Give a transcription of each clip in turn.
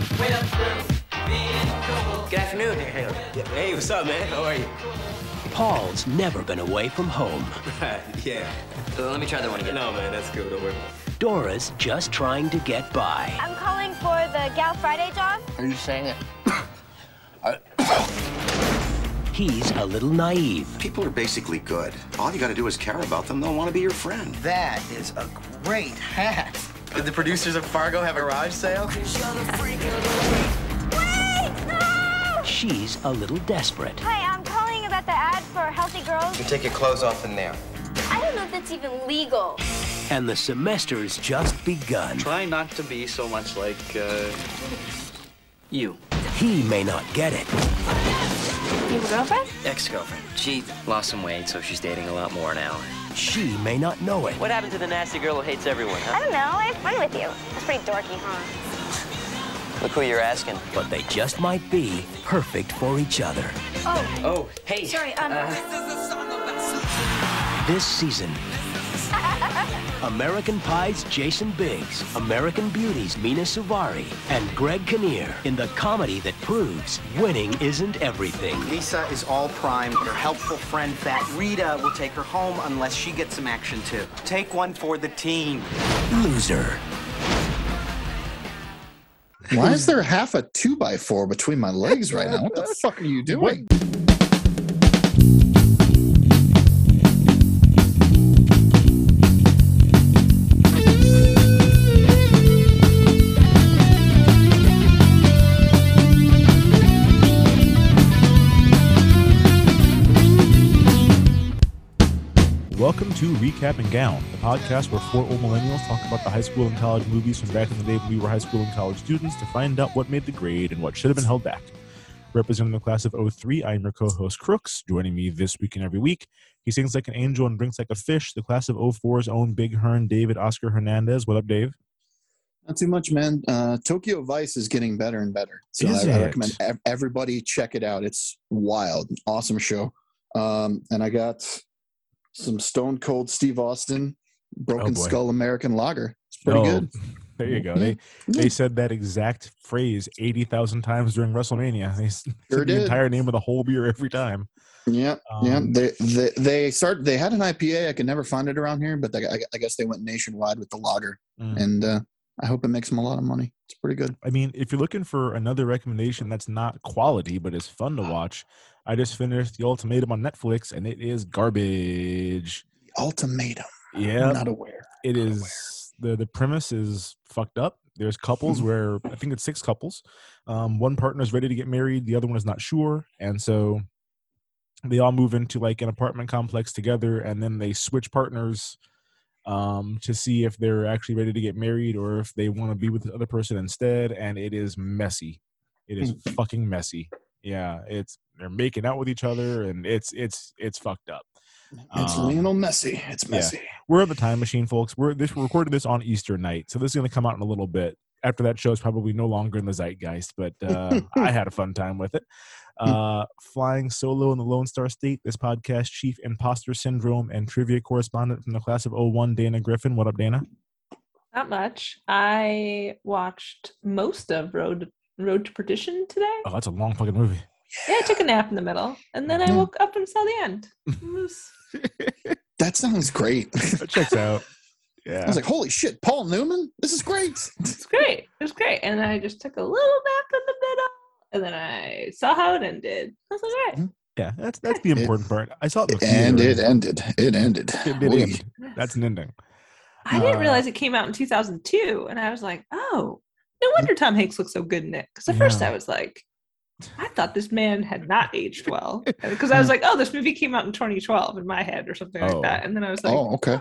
Good afternoon. Hey, hey, what's up, man? How are you? Paul's never been away from home. yeah. Uh, let me try that one again. No, man, that's good. Don't worry. Dora's just trying to get by. I'm calling for the Gal Friday job. Are you saying it? He's a little naive. People are basically good. All you gotta do is care about them. They'll want to be your friend. That is a great hat. Did the producers of Fargo have a garage sale? Wait! No! She's a little desperate. Hi, I'm calling about the ad for Healthy Girls. You take your clothes off in there. I don't know if that's even legal. And the semester's just begun. Try not to be so much like, uh, you. He may not get it. You have a girlfriend? Ex-girlfriend. She lost some weight, so she's dating a lot more now. She may not know it. What happened to the nasty girl who hates everyone, huh? I don't know. I had fun with you. That's pretty dorky, huh? Look who you're asking. But they just might be perfect for each other. Oh, Oh, hey. sorry. Um, This season, American Pie's Jason Biggs, American Beauty's Mina Suvari, and Greg Kinnear in the comedy that proves winning isn't everything. Lisa is all primed. Her helpful friend, Fat Rita, will take her home unless she gets some action too. Take one for the team. Loser. Why is there half a two by four between my legs right now? What the fuck are you doing? Welcome to Recap and Gown, the podcast where four old millennials talk about the high school and college movies from back in the day when we were high school and college students to find out what made the grade and what should have been held back. Representing the class of 03, I am your co-host Crooks. Joining me this week and every week, he sings like an angel and drinks like a fish. The class of 04's own Big Hearn, David Oscar Hernandez. What up, Dave? Not too much, man. Uh, Tokyo Vice is getting better and better. So I, I recommend everybody check it out. It's wild, awesome show. Um, and I got some Stone Cold Steve Austin, Broken boy. Skull American Lager. It's pretty Oh, good. There you go. They they said that exact phrase eighty thousand times during WrestleMania. They Sure said the entire name of the whole beer every time. Yeah, yeah. Um, They, they they start. They had an IPA. I could never find it around here, but they, I, I guess they went nationwide with the lager, Mm. and uh, I hope it makes them a lot of money. It's pretty good. I mean, if you're looking for another recommendation that's not quality but is fun to watch, I just finished The Ultimatum on Netflix and it is garbage. Ultimatum. Yeah, I'm not aware. it is. the The premise is fucked up. There's couples where I think it's six couples. Um, one partner is ready to get married, the other one is not sure, and so they all move into like an apartment complex together, and then they switch partners um to see if they're actually ready to get married or if they want to be with the other person instead and it is messy it is fucking messy yeah it's they're making out with each other and it's it's it's fucked up. It's Um, Lionel Messi. It's yeah. We're at the time machine folks. We're this we're recording this on easter night so this is going to come out in a little bit. After that show is probably no longer in the zeitgeist but uh i had a fun time with it. Uh flying solo in the lone star state this podcast chief imposter syndrome and trivia correspondent from the class of 01 dana griffin. What up dana? Not much. I watched most of Road Road to Perdition today. oh that's a long fucking movie Yeah, I took a nap in the middle, and then I woke up and saw the end. Was- That sounds great. that checks out Yeah. I was like, holy shit, Paul Newman, this is great. It's great. It was great. And I just took a little nap in the middle, and then I saw how it ended. I was like, all right. Yeah, that's that's the important part. I saw it in the and it ended. It ended. It did Oy. end. That's an ending. I didn't Uh, realize it came out in 2002, and I was like, oh, no wonder Tom Hanks looks so good in it. Because at first I was like, I thought this man had not aged well. Because I was like, oh, this movie came out in 2012 in my head or something Oh. like that. And then I was like, Oh, okay.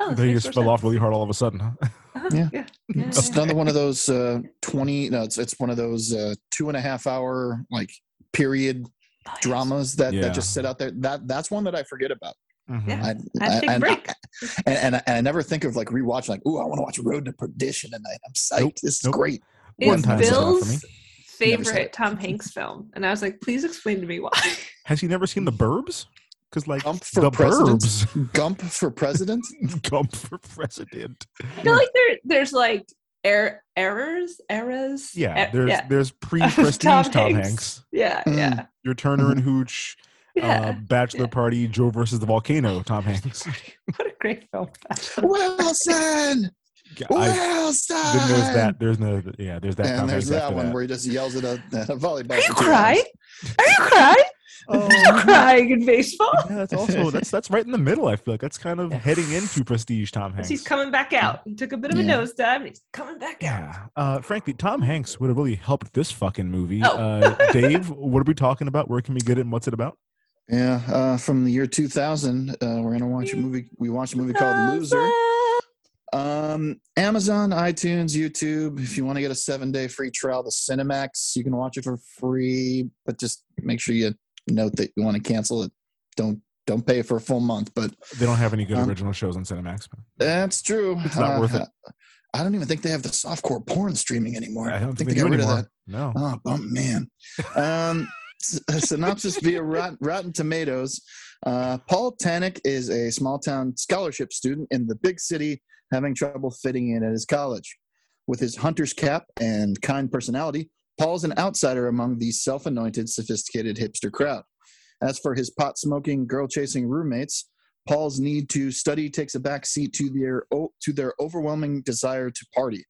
oh, They just fell off really hard all of a sudden, huh? Uh-huh, Yeah. yeah. yeah, It's another one of those uh, twenty. No, it's it's one of those uh, two and a half hour like period Oh, yes. dramas that, Yeah. that just sit out there. That that's one that I forget about. Mhm. Yeah. I, I had to take and, and, and, I, and I never think of like rewatching like, ooh, I want to watch Road to Perdition tonight. I'm psyched. Nope, This is nope. great. One It's time is for me. Bill's favorite. Tom Hanks film. And I was like, please explain to me why. Has he never seen the Burbs? Because like Gump for the president. Burbs, Gump for president. Gump for president. I feel like there, there's like er- errors, eras. Yeah, E- there's yeah. there's pre-prestige Tom, Tom Hanks. Hanks. Yeah, Mm. yeah. Your Turner and Hooch, uh, Yeah. Bachelor yeah. Party, Joe versus the Volcano, Tom Hanks. What a great film. Wilson. Yeah, I, Wilson. then there's that. There's no. Yeah, there's that. Tom And there's Hanks that one that. where he just yells at a, at a volleyball. Are you crying? Are you crying? Oh, You're crying in baseball. yeah, that's also that's that's right in the middle. I feel like that's kind of Yeah. heading into prestige Tom Hanks. He's coming back out. He took a bit of a Yeah. nosedive and he's coming back out. Yeah. Uh, frankly, Tom Hanks would have really helped this fucking movie. Oh. Uh, Dave, what are we talking about? Where can we get it and what's it about? Yeah, uh, from the year 2000, uh, we're gonna watch a movie. We watched a movie called Loser. Um, Amazon, iTunes, YouTube. If you want to get a seven-day free trial to Cinemax, you can watch it for free. But just make sure you note that you want to cancel it. Don't don't pay for a full month. But They don't have any good Um, original shows on Cinemax. that's true. It's not worth it. I don't even think they have the softcore porn streaming anymore. I don't think, they they got do rid anymore. of that. No. Oh, bum, man. Um, synopsis via Rotten, Rotten Tomatoes. Uh, Paul Tannek is a small town scholarship student in the big city having trouble fitting in at his college. With his hunter's cap and kind personality, Paul's an outsider among the self anointed, sophisticated hipster crowd. As for his pot smoking, girl chasing roommates, Paul's need to study takes a back seat to their, to their overwhelming desire to party.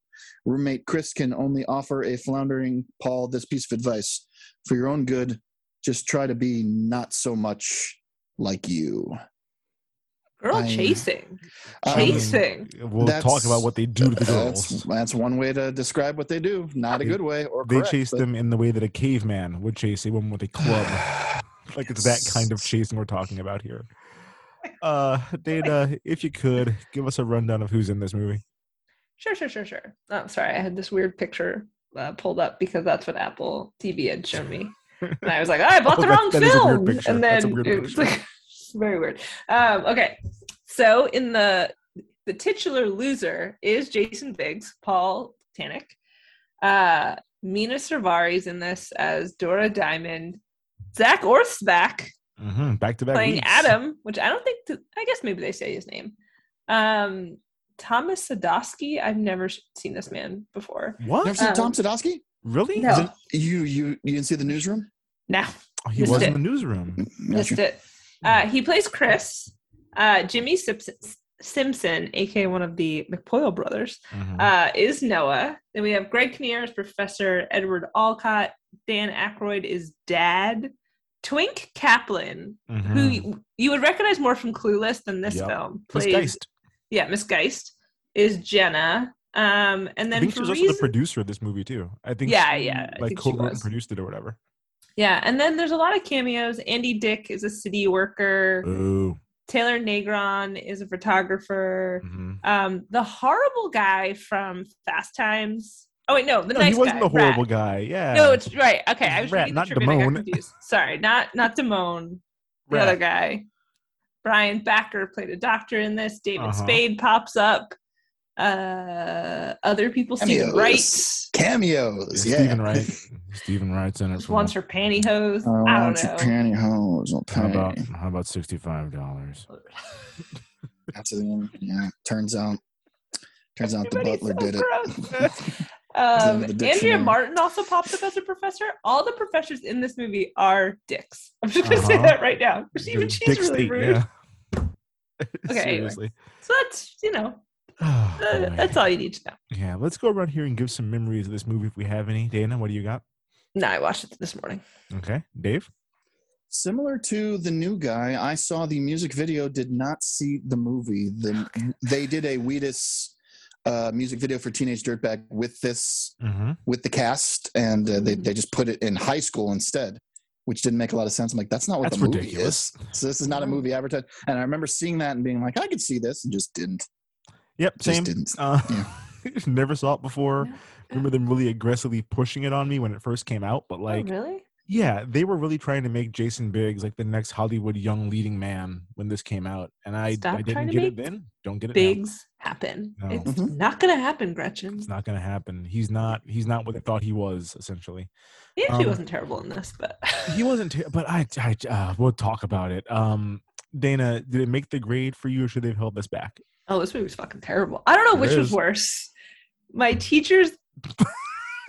Roommate Chris can only offer a floundering Paul this piece of advice. For your own good, just try to be not so much like you. Girl I- chasing. Um, Chasing. We'll talk about what they do to the girls. that's one way to describe what they do. Not a good way or They correct, chase but- them in the way that a caveman would chase a woman with a club. like it's that kind of chasing we're talking about here. Uh, Dana, if you could give us a rundown of who's in this movie. Sure, sure, sure, sure. Oh, sorry. I had this weird picture uh, pulled up because that's what Apple TV had shown me. And I was like, oh, I bought Oh, the wrong that a film. And then it was like very weird. Um, okay. So in the the titular loser is Jason Biggs, Paul Tannek. Uh, Mina Suvari's in this as Dora Diamond. Zak Orth's back Mm-hmm. Back to back. playing weeks. Adam, which I don't think. th- I guess maybe they say his name. Um, Thomas Sadoski. I've never seen this man before. What? Never seen Um, Tom Sadoski? Really? No. Isn't- You you you didn't see the newsroom? No. Oh, he Missed was it. in the newsroom. missed Gotcha. it. Uh, he plays Chris. Uh, Jimmy Simpson, Simpson, aka one of the McPoyle brothers, Mhm. uh, is Noah. Then we have Greg Kinnear as Professor Edward Alcott. Dan Aykroyd is Dad. Twink Caplan, who Mhm. you, you would recognize more from Clueless than this Yep. film, Miss Geist. yeah, Miss Geist is Jenna. Um, and I then think she was also the producer of this movie too. I think. Yeah, she, yeah, I Like co-wrote and produced it or whatever. yeah, and then there's a lot of cameos. Andy Dick is a city worker. Ooh. Taylor Negron is a photographer. Mhm. Um, the horrible guy from Fast Times. Oh wait, no, the No, nice he wasn't guy, the horrible Rat. guy. Yeah. No, it's right. Okay, I was Rat, reading the not Damone. Sorry, not not Damone. The Rat. other guy. Brian Backer played a doctor in this. David Uh-huh. Spade pops up. Uh, other people, Steven Wright. Cameos. Cameos. Yeah, Yeah. Steven Wright. Steven Wright's in it. Just for- wants her pantyhose. I I don't your know. pantyhose. I'll How about how about sixty five dollars? That's the end. Yeah. Turns out. Turns out the butler so did it. Um, Andrea. Martin also pops up as a professor. All the professors in this movie are dicks. I'm just gonna say Uh-huh. that right now. Even she's really State, rude. yeah. Okay, anyway. So that's you know Oh, Uh, that's all you need to know. Yeah, let's go around here and give some memories of this movie if we have any. Dana, what do you got? No, I watched it this morning. Okay, Dave. Similar to the new guy, I saw the music video, did not see the movie. The, They did a Wheatus uh, music video for Teenage Dirtbag with this, Mm-hmm. with the cast, and uh, they, they just put it in high school instead, which didn't make a lot of sense. I'm like, that's not what That's the movie ridiculous. is. So this is not a movie advertised. And I remember seeing that and being like, I could see this, and just didn't. Yep, Just same. didn't. Uh, Yeah. never saw it before. Remember them really aggressively pushing it on me when it first came out, but like, oh, really? yeah, they were really trying to make Jason Biggs like the next Hollywood young leading man when this came out, and I, Stop I didn't get it then. Don't get it now. Happen. No. It's Mhm. not gonna happen, Gretchen. It's not going to happen. He's not. He's not what I thought he was. Essentially, He actually um, wasn't terrible in this, but he wasn't. Ter- but I, I, uh, we'll talk about it. Um, Dana, did it make the grade for you, or should they have held this back? Oh, this movie was fucking terrible. I don't know It which was worse. My teacher's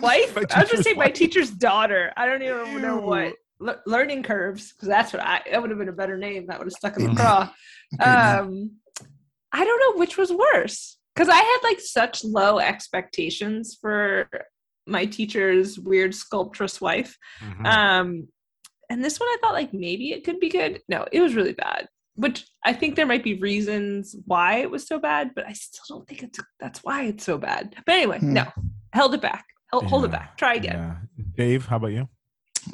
wife. My I was gonna teacher's say my teacher's daughter. I don't even know what. Le- learning curves, because that's what I. That would have been a better name. That would have stuck in the Mhm. craw. Um, I don't know which was worse because I had like such low expectations for my teacher's weird sculptress wife. Mhm. Um, and this one I thought like maybe it could be good. No, it was really bad. Which I think there might be reasons why it was so bad, but I still don't think it's that's why it's so bad. But anyway, Hmm. no, held it back. Hold, hold it back. Try again. Yeah. Dave, how about you?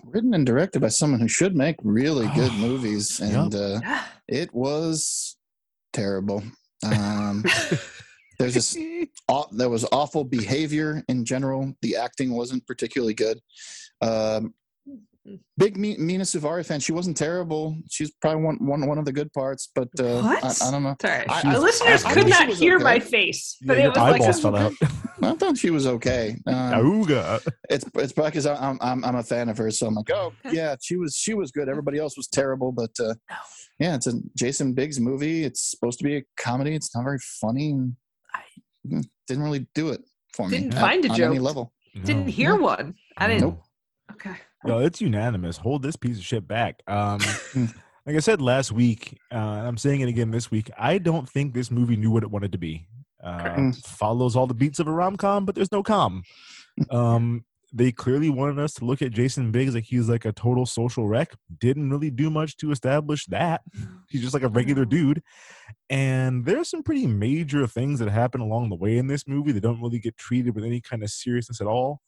Written and directed by someone who should make really good movies, Yup. and uh, Yeah. it was terrible. Um, there's this aw- there was awful behavior in general. The acting wasn't particularly good. Um, big Mi- Mina Suvari fan. She wasn't terrible. She's probably one one one of the good parts, but uh, What? I, I don't know. Sorry, I- the I- listeners I- I could thought not hear okay. my face, but Yeah, it your was eyeballs a- fell out. I thought she was okay. Um, it's it's probably because I'm, I'm I'm a fan of hers, so I'm like, oh yeah, she was she was good. Everybody else was terrible, but uh, No. yeah, it's a Jason Biggs movie. It's supposed to be a comedy. It's not very funny. And mm, didn't really do it for me. Didn't at- find a on any joke. level. didn't No. hear one. I didn't. Nope. Okay. No, it's unanimous. Hold this piece of shit back. Um, like I said last week, uh, and I'm saying it again this week. I don't think this movie knew what it wanted to be. Uh, follows all the beats of a rom com, but there's no com. Um, they clearly wanted us to look at Jason Biggs like he's like a total social wreck. Didn't really do much to establish that. He's just like a regular dude. And there's some pretty major things that happen along the way in this movie that don't really get treated with any kind of seriousness at all.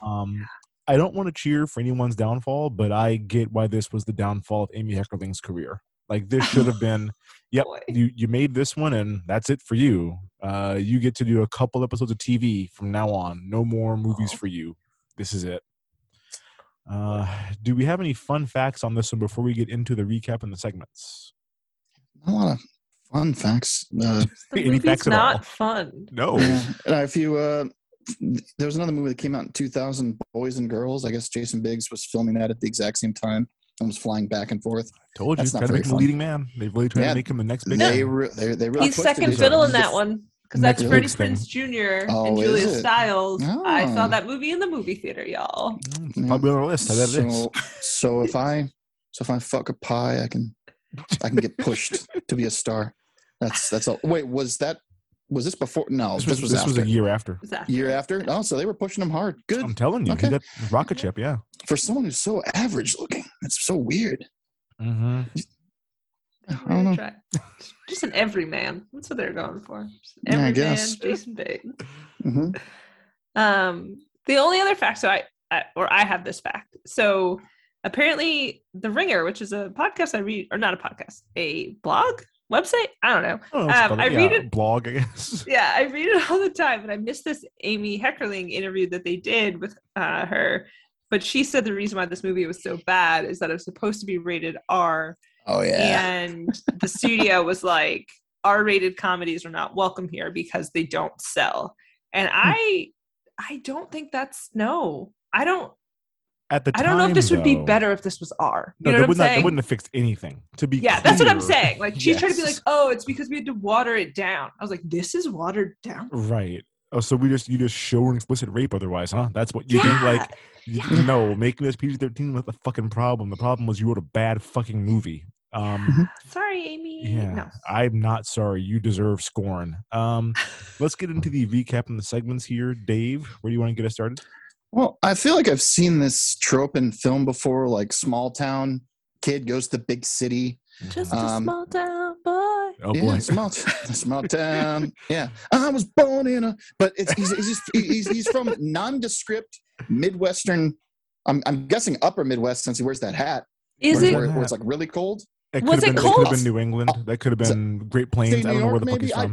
Um, I don't want to cheer for anyone's downfall, but I get why this was the downfall of Amy Heckerling's career. Like this should have been, yep, Boy. you you made this one, and that's it for you. Uh, you get to do a couple episodes of TV from now on. No more movies Oh. for you. This is it. Uh, do we have any fun facts on this one before we get into the recap and the segments? A lot of fun facts. Uh, The Any movie's facts at all? not fun. No. yeah. If you uh, there was another movie that came out in 2000, Boys and Girls. I guess Jason Biggs was filming that at the exact same time and was flying back and forth. Told you, That's not to very make him a leading man. They really try Yeah, to make him the next big They, thing. re- they, they really He's second fiddle a- in that one because that's Freddie Prinze thing. Jr. Oh, and Julia it? Stiles. I saw Oh. that movie in the movie theater, y'all. Mm, Yeah. Probably on our list. I bet it is. So, so if I so if I fuck a pie, I can I can get pushed to be a star. That's that's all. Wait, was that was this before? No, This this, was, was, this after. was a year after. Was Year after? Oh, so they were pushing him hard. Good I'm telling you, Okay. he got rocket ship. Yeah. for someone who's so average looking. It's so weird. Mm-hmm. I don't know. Try- Just an everyman. That's what they're going for. Just an Yeah, I everyman, guess. Jason Biggs. hmm Um, the only other fact, so I, I or I have this fact. So apparently, The Ringer, which is a podcast I read, or not a podcast, a blog website. I don't know. Um, I read it. blog, I guess. Yeah, I read it all the time, and I missed this Amy Heckerling interview that they did with uh, her. But she said the reason why this movie was so bad is that it was supposed to be rated R, Oh yeah. and the studio was like, R-rated comedies are not welcome here because they don't sell. And Hmm. I, I don't think that's no. I don't. At the I don't know if this would be better if this was R. No, You know they what I'm would not. They saying? wouldn't have fixed anything. To be Yeah, that's what I'm saying. Like she's trying to be like, oh, it's because we had to water it down. I was like, this is watered down. Right. Oh, so we just you just show an explicit rape otherwise, huh? That's what you Yeah. do. Like, y- no, making this PG thirteen was the fucking problem. The problem was you wrote a bad fucking movie. Um, Sorry, Amy. yeah, No. I'm not sorry. You deserve scorn. Um, let's get into the recap and the segments here. Dave, where do you want to get us started? Well, I feel like I've seen this trope in film before, like small town kid goes to big city. Just Um, a small town boy. Oh yeah, boy, small, small town. Yeah, I was born in a, but it's he's he's just, he's, he's from nondescript Midwestern. I'm I'm guessing Upper Midwest since he wears that hat. Is where, it? where, where it's like really cold. it Was could have it been, it could have been New England. That could have Is it- been Great Plains. I New don't know where York, the fuck he's maybe?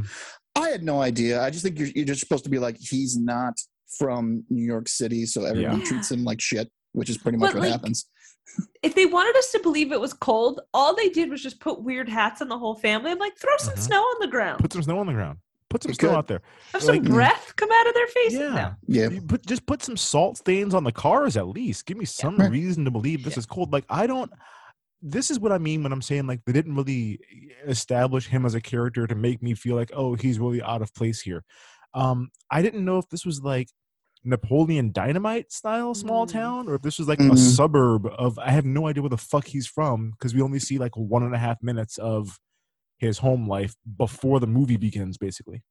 I- I had no idea. I just think you're, you're just supposed to be like he's not from New York City, so everyone Yeah. treats him like shit, which is pretty much But, what like, happens. If they wanted us to believe it was cold, all they did was just put weird hats on the whole family. I'm like, throw some Mhm. snow on the ground. Put some snow on the ground. Put some You snow could. out there. Have some like- breath come out of their faces. Yeah. No. Yeah, put just put some salt stains on the cars at least. Give me some Right. reason to believe this is cold. Like I don't. This is what I mean when I'm saying like they didn't really establish him as a character to make me feel like oh he's really out of place here. Um, I didn't know if this was like Napoleon Dynamite style small Mm. town or if this was like a Mhm. suburb of I have no idea where the fuck he's from because we only see like one and a half minutes of his home life before the movie begins basically.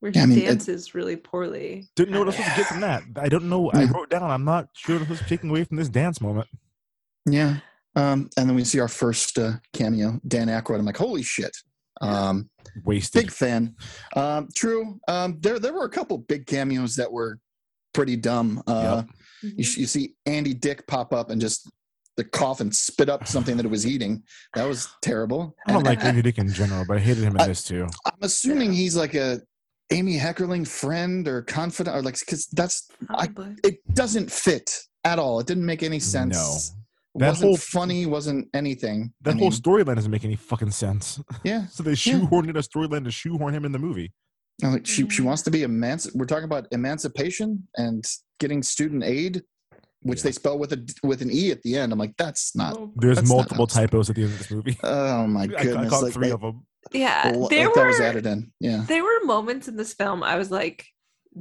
Where Yeah, he I mean, it- dances really poorly. Didn't know what I was supposed to get from that. I don't know. I wrote down. I'm not sure what I was taking away from this dance moment. yeah. Um, and then we see our first uh, cameo, Dan Aykroyd. I'm like, holy shit. Um, Wasted. big fan. Um, true. Um, there there were a couple big cameos that were pretty dumb. Uh, Mm-hmm. you, you see Andy Dick pop up and just the cough and spit up something that it was eating. That was terrible. I don't And like Andy Dick in general, but I hated him in I- this too. I'm assuming he's like a Amy Heckerling friend or confidant or like because that's I, it doesn't fit at all. It didn't make any sense. No. It That wasn't whole- funny. Wasn't anything. That I whole mean, storyline doesn't make any fucking sense. yeah. So they shoehorned in a storyline to shoehorn him in the movie. I'm Like she she wants to be emanci- We're talking about emancipation and getting student aid, which Yeah. they spell with a with an e at the end. I'm like, that's not. Oh. There's That's multiple how it's- typos at the end of this movie. Oh my I, I goodness! caught like, three like, of them. Yeah, like there that was were added in. Yeah. there were moments in this film I was like,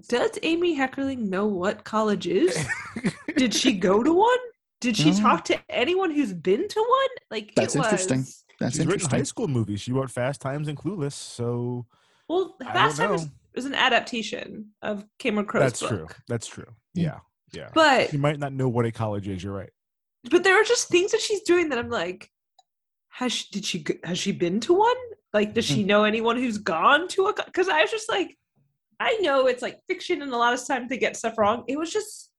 does Amy Heckerling know what college is? Did she go to one? Did she No. talk to anyone who's been to one? Like That's it was, interesting. That's She's interesting. high school movies. She wrote Fast Times and Clueless. So Well, Fast don't Time was, an adaptation of Cameron Crowe's that's book. true. That's true. Yeah. Yeah. But you might not know what a college is. You're right. but there are just things that she's doing that I'm like, has she did she g- has she been to one? Like, does Hmm. she know anyone who's gone to a? Because I was just like, I know it's like fiction, and a lot of times they get stuff wrong. It was just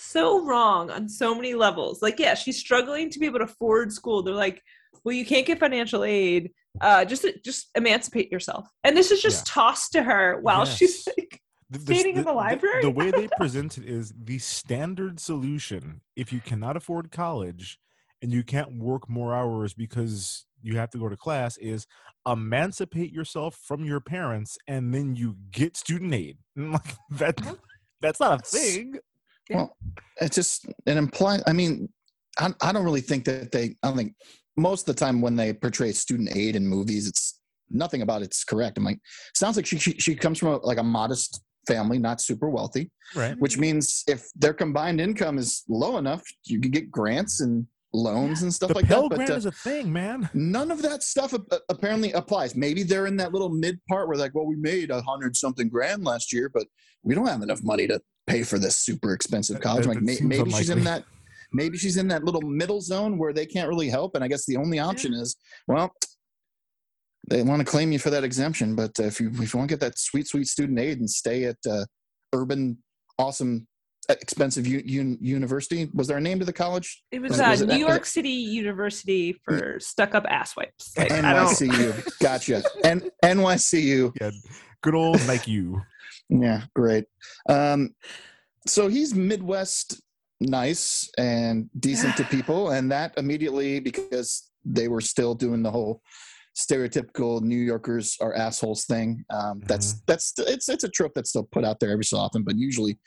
so wrong on so many levels. Like, yeah, she's struggling to be able to afford school. They're like, well, you can't get financial aid. Uh, just just emancipate yourself. And this is just tossed to her while she's Yes. like, The- the- Standing in the The, library? the way they present it is the standard solution. If you cannot afford college and you can't work more hours because you have to go to class, is emancipate yourself from your parents and then you get student aid. Like that, that's not a thing. Well, it's just an implied. I mean, I, I don't really think that they. I don't think most of the time when they portray student aid in movies, it's nothing about it's correct. I'm like, sounds like she she, she comes from a, like a modest family, not super wealthy, Right. which means if their combined income is low enough, you can get grants and loans and stuff The like Pell that. But Grant uh, is a thing, man. none of that stuff a- a- apparently applies. Maybe they're in that little mid part where like, well, we made a hundred something grand last year, but we don't have enough money to pay for this super expensive college. that- like that may, seems maybe she's in that. Maybe she's in that little middle zone where they can't really help, and I guess the only option is, well, they want to claim you for that exemption, but if you if you want to get that sweet sweet student aid and stay at uh, urban, awesome, expensive u- un- university, was there a name to the college? it was Was- uh, was it New at- York City University for stuck up asswipes. Like, NYCU. gotcha. And NYCU. Yeah. Good old like you. Yeah, great. Um, so he's Midwest nice and decent to people, and that immediately because they were still doing the whole stereotypical New Yorkers are assholes thing. Um, that's that's it's it's a trope that's still put out there every so often, but usually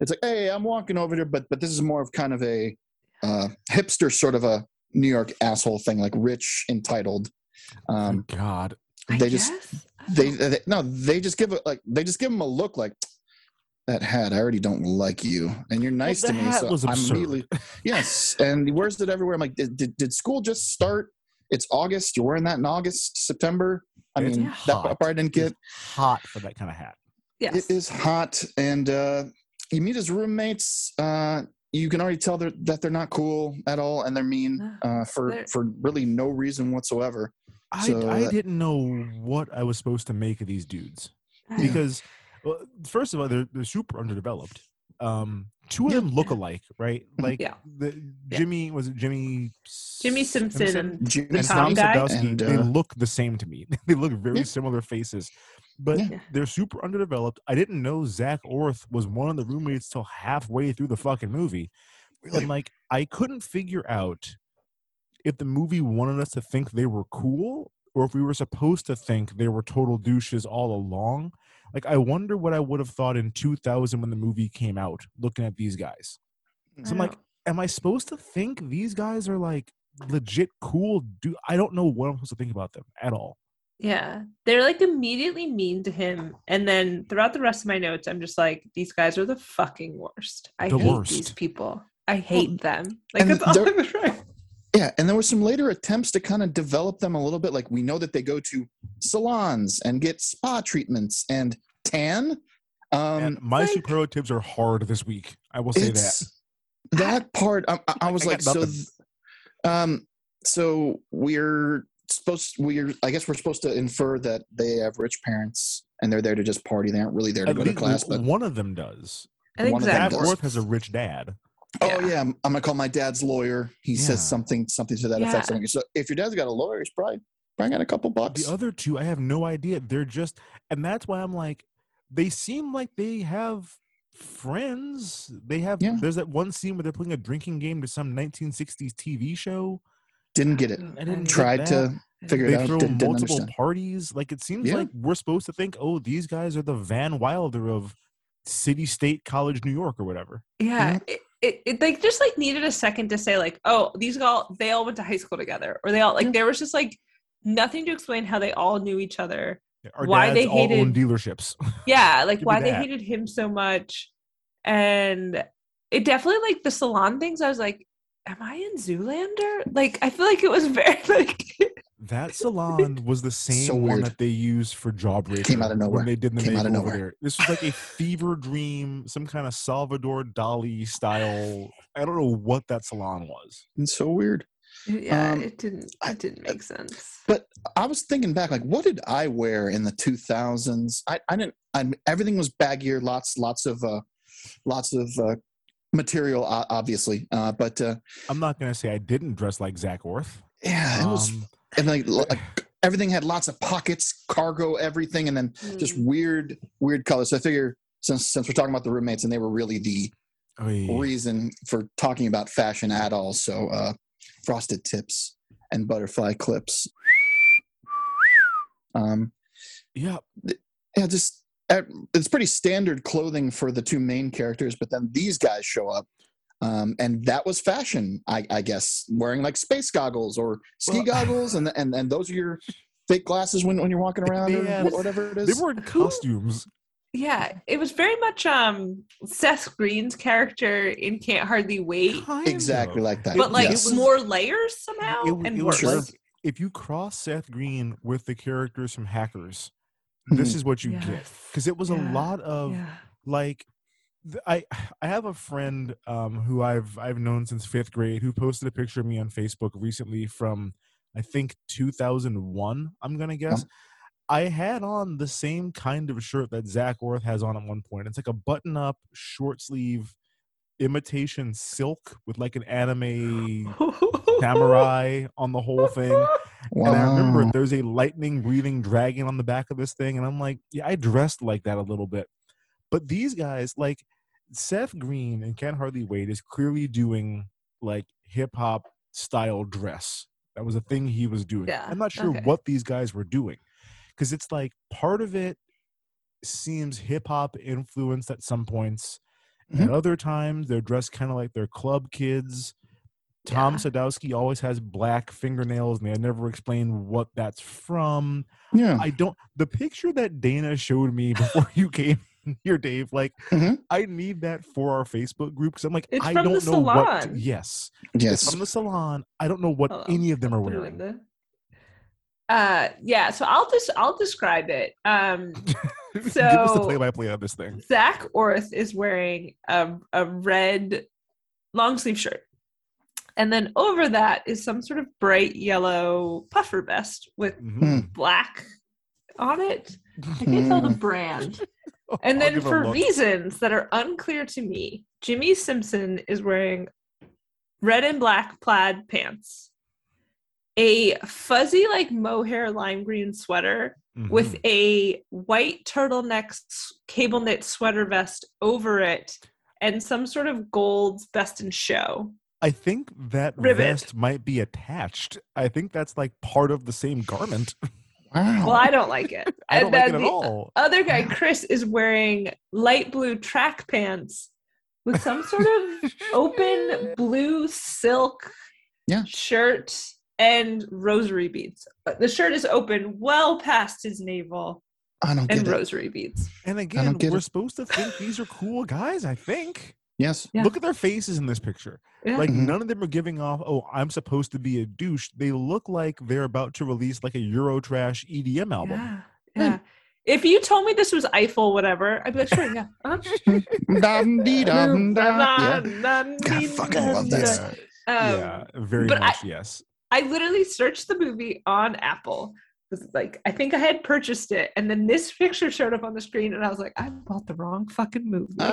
it's like, hey, I'm walking over here, but but this is more of kind of a uh, hipster sort of a New York asshole thing, like rich, entitled. Um, God. I they just they, they no they just give it like they just give them a look like that hat i already don't like you and you're nice the to me hat so was i'm absurd. immediately yes and he wears it everywhere i'm like did, did, did school just start it's August. You're wearing that in August, September. I It's mean, hot. that part I didn't get. hot for that kind of hat. Yes. It is hot, and uh, you meet his roommates. Uh, you can already tell they're, that they're not cool at all, and they're mean uh, for They're- for really no reason whatsoever. I, So, I uh, didn't know what I was supposed to make of these dudes Yeah. because, well, first of all, they're, they're super underdeveloped. Um, two of them look alike, right? Like Yeah. the Jimmy was it Jimmy Jimmy Simpson and Jimmy the and Tom Tom guy. Sadoski, And, they uh, look the same to me. they look very Yeah. similar faces, but Yeah. they're super underdeveloped. I didn't know Zak Orth was one of the roommates till halfway through the fucking movie, and like I couldn't figure out if the movie wanted us to think they were cool or if we were supposed to think they were total douches all along. Like I wonder what I would have thought in 2000 when the movie came out, looking at these guys. Mm. So I'm like, am I supposed to think these guys are like legit cool? Do I don't know what I'm supposed to think about them at all. Yeah. They're like immediately mean to him. And then throughout the rest of my notes, I'm just like, these guys are the fucking worst. I The hate worst. these people. I hate them. Like and that's all they're- I was right. Yeah, and there were some later attempts to kind of develop them a little bit. Like we know that they go to salons and get spa treatments and tan. Um, And my like- superlatives are hard this week. I will say that. that part. I, I- I was I like, so, th- um, so we're supposed. We're. I guess we're supposed to infer that they have rich parents and they're there to just party. They aren't really there to At go to class. But one of them does. I think one of Zach Zach has a rich dad. Oh yeah, I'm, I'm gonna call my dad's lawyer. He Yeah. says something something to that Yeah. effect. Something. So if your dad's got a lawyer, he's probably probably got a couple bucks. The other two, I have no idea. They're just, and that's why I'm like, they seem like they have friends. They have. Yeah. There's that one scene where they're playing a drinking game to some 1960s TV show. Didn't get it. I didn't get Tried that. to figure it They out. throw Didn't, didn't multiple understand. parties. Like it seems Yeah. like we're supposed to think, oh, these guys are the Van Wilder of city, state, college, New York, or whatever. Yeah. It, it, it like just like needed a second to say like, oh, these all they all went to high school together. Or they all like Yeah. there was just like nothing to explain how they all knew each other. Our Why they hated- dealerships. Yeah, like why they hated him so much. And it definitely like the salon things, I was like, Am I in Zoolander? Like I feel like it was very like That salon was the same So one weird. that they used for Jawbreaker. Came out of nowhere. When they did the Came out of makeover nowhere. there. This was like a fever dream, some kind of Salvador Dali style. I don't know what that salon was. It's so weird. Yeah, Um, it didn't it didn't make sense. But I was thinking back, like, what did I wear in the 2000s? I, I didn't. I, everything was baggier. Lots, lots of, uh, lots of uh, material, obviously. Uh, but uh, I'm not gonna say I didn't dress like Zak Orth. yeah, it was, Um, and like, like everything had lots of pockets, cargo, everything, and then just Mm. weird, weird colors. So I figure since since we're talking about the roommates, and they were really the oy. reason for talking about fashion at all. So uh, frosted tips and butterfly clips. Um, yeah, yeah, just uh, it's pretty standard clothing for the two main characters, but then these guys show up, um, and that was fashion, I, I guess, wearing like space goggles or ski Well- goggles, and and and those are your fake glasses when, when you're walking around or Yeah. wh- whatever it is. they were in costumes. Yeah, it was very much um Seth Green's character in Can't Hardly Wait, Kind exactly of. like that. but like yes. more layers somehow It, w- and it worse. was like if you cross Seth Green with the characters from Hackers, this Mhm. is what you get because it was a lot of yeah. like th- I I have a friend um, who I've I've known since fifth grade who posted a picture of me on Facebook recently from I think 2001. I'm gonna guess. I had on the same kind of shirt that Zak Orth has on at one point. It's like a button-up, short sleeve, imitation silk with like an anime samurai on the whole thing. And I remember there's a lightning breathing dragon on the back of this thing, and I'm like, yeah, I dressed like that a little bit. But these guys, like Seth Green and Can't Hardly Wait, is clearly doing like hip hop style dress. That was a thing he was doing. Yeah, I'm not sure okay. what these guys were doing because it's like part of it seems hip hop influenced at some points. Mm-hmm. At other times, they're dressed kind of like they're club kids. Tom Sadoski always has black fingernails, and they never explain what that's from. Yeah. I don't. The picture that Dana showed me before you came here, Dave, like Mhm. I need that for our Facebook group because I'm like, It's I from don't the know what. To, yes, Yes. it's from the salon. I don't know what Hold any of them are Put it in wearing. the- Uh, yeah. So I'll just I'll describe it. Um, Give us the So- play-by-play of this thing. Zak Orth is wearing a, a red long sleeve shirt. And then over that is some sort of bright yellow puffer vest with Mhm. black on it. I can't tell the brand. And then give it a for reasons that are unclear to me, Jimmy Simpson is wearing red and black plaid pants, a fuzzy like mohair lime green sweater with Mhm. a white turtleneck cable knit sweater vest over it, and some sort of gold best in show. I think that Rivet. vest might be attached. I think that's like part of the same garment. Wow. Well, I don't like it. I don't And like then it at the all. Other guy, Chris, is wearing light blue track pants with some sort of open blue silk Yeah. shirt and rosary beads. The shirt is open well past his navel I don't and get it. rosary beads. And again, we're it. supposed to think these are cool guys, I think. Yes. Yeah. Look at their faces in this picture. Yeah. Like Mhm. none of them are giving off, oh, I'm supposed to be a douche. They look like they're about to release like a Eurotrash EDM album. Yeah. Yeah. If you told me this was Eiffel, whatever, I'd be like, sure, yeah. Uh-huh. Dum dee dum da. Yeah. God, God, fucking love that. song. Um, yeah, very but I- much, yes. I literally searched the movie on Apple. 'Cause, Like I think I had purchased it, and then this picture showed up on the screen, and I was like, I bought the wrong fucking movie. Ah.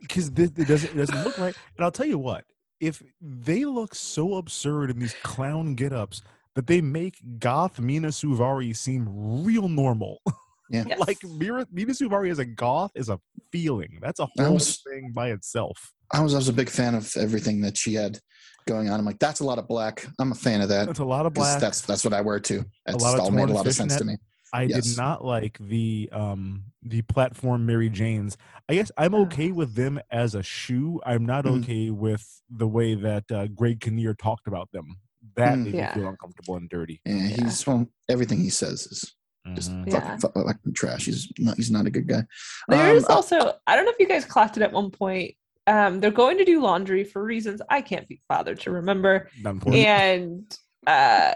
Because it doesn't, it doesn't look right. And I'll tell you what, if they look so absurd in these clown get-ups that they make goth Mina Suvari seem real normal. Yeah. Yes. like Mira, Mina Suvari as a goth is a feeling. That's a whole was- thing by itself. I was I was a big fan of everything that she had going on. I'm like, that's a lot of black. I'm a fan of that. That's a lot of 'cause black. That's that's what I wear too. That's lot of all made a lot of sense to me. I Yes. did not like the um the platform Mary Janes. I guess I'm Oh. okay with them as a shoe. I'm not Mhm. okay with the way that uh, Greg Kinnear talked about them. That Mm. made Yeah. me feel uncomfortable and dirty. Yeah, he's well, everything he says is just Mhm. Yeah. fucking, fu- fucking trash. He's not he's not a good guy. There is Um, uh, also I don't know if you guys clocked it at one point. Um, they're going to do laundry for reasons I can't be bothered to remember, and uh,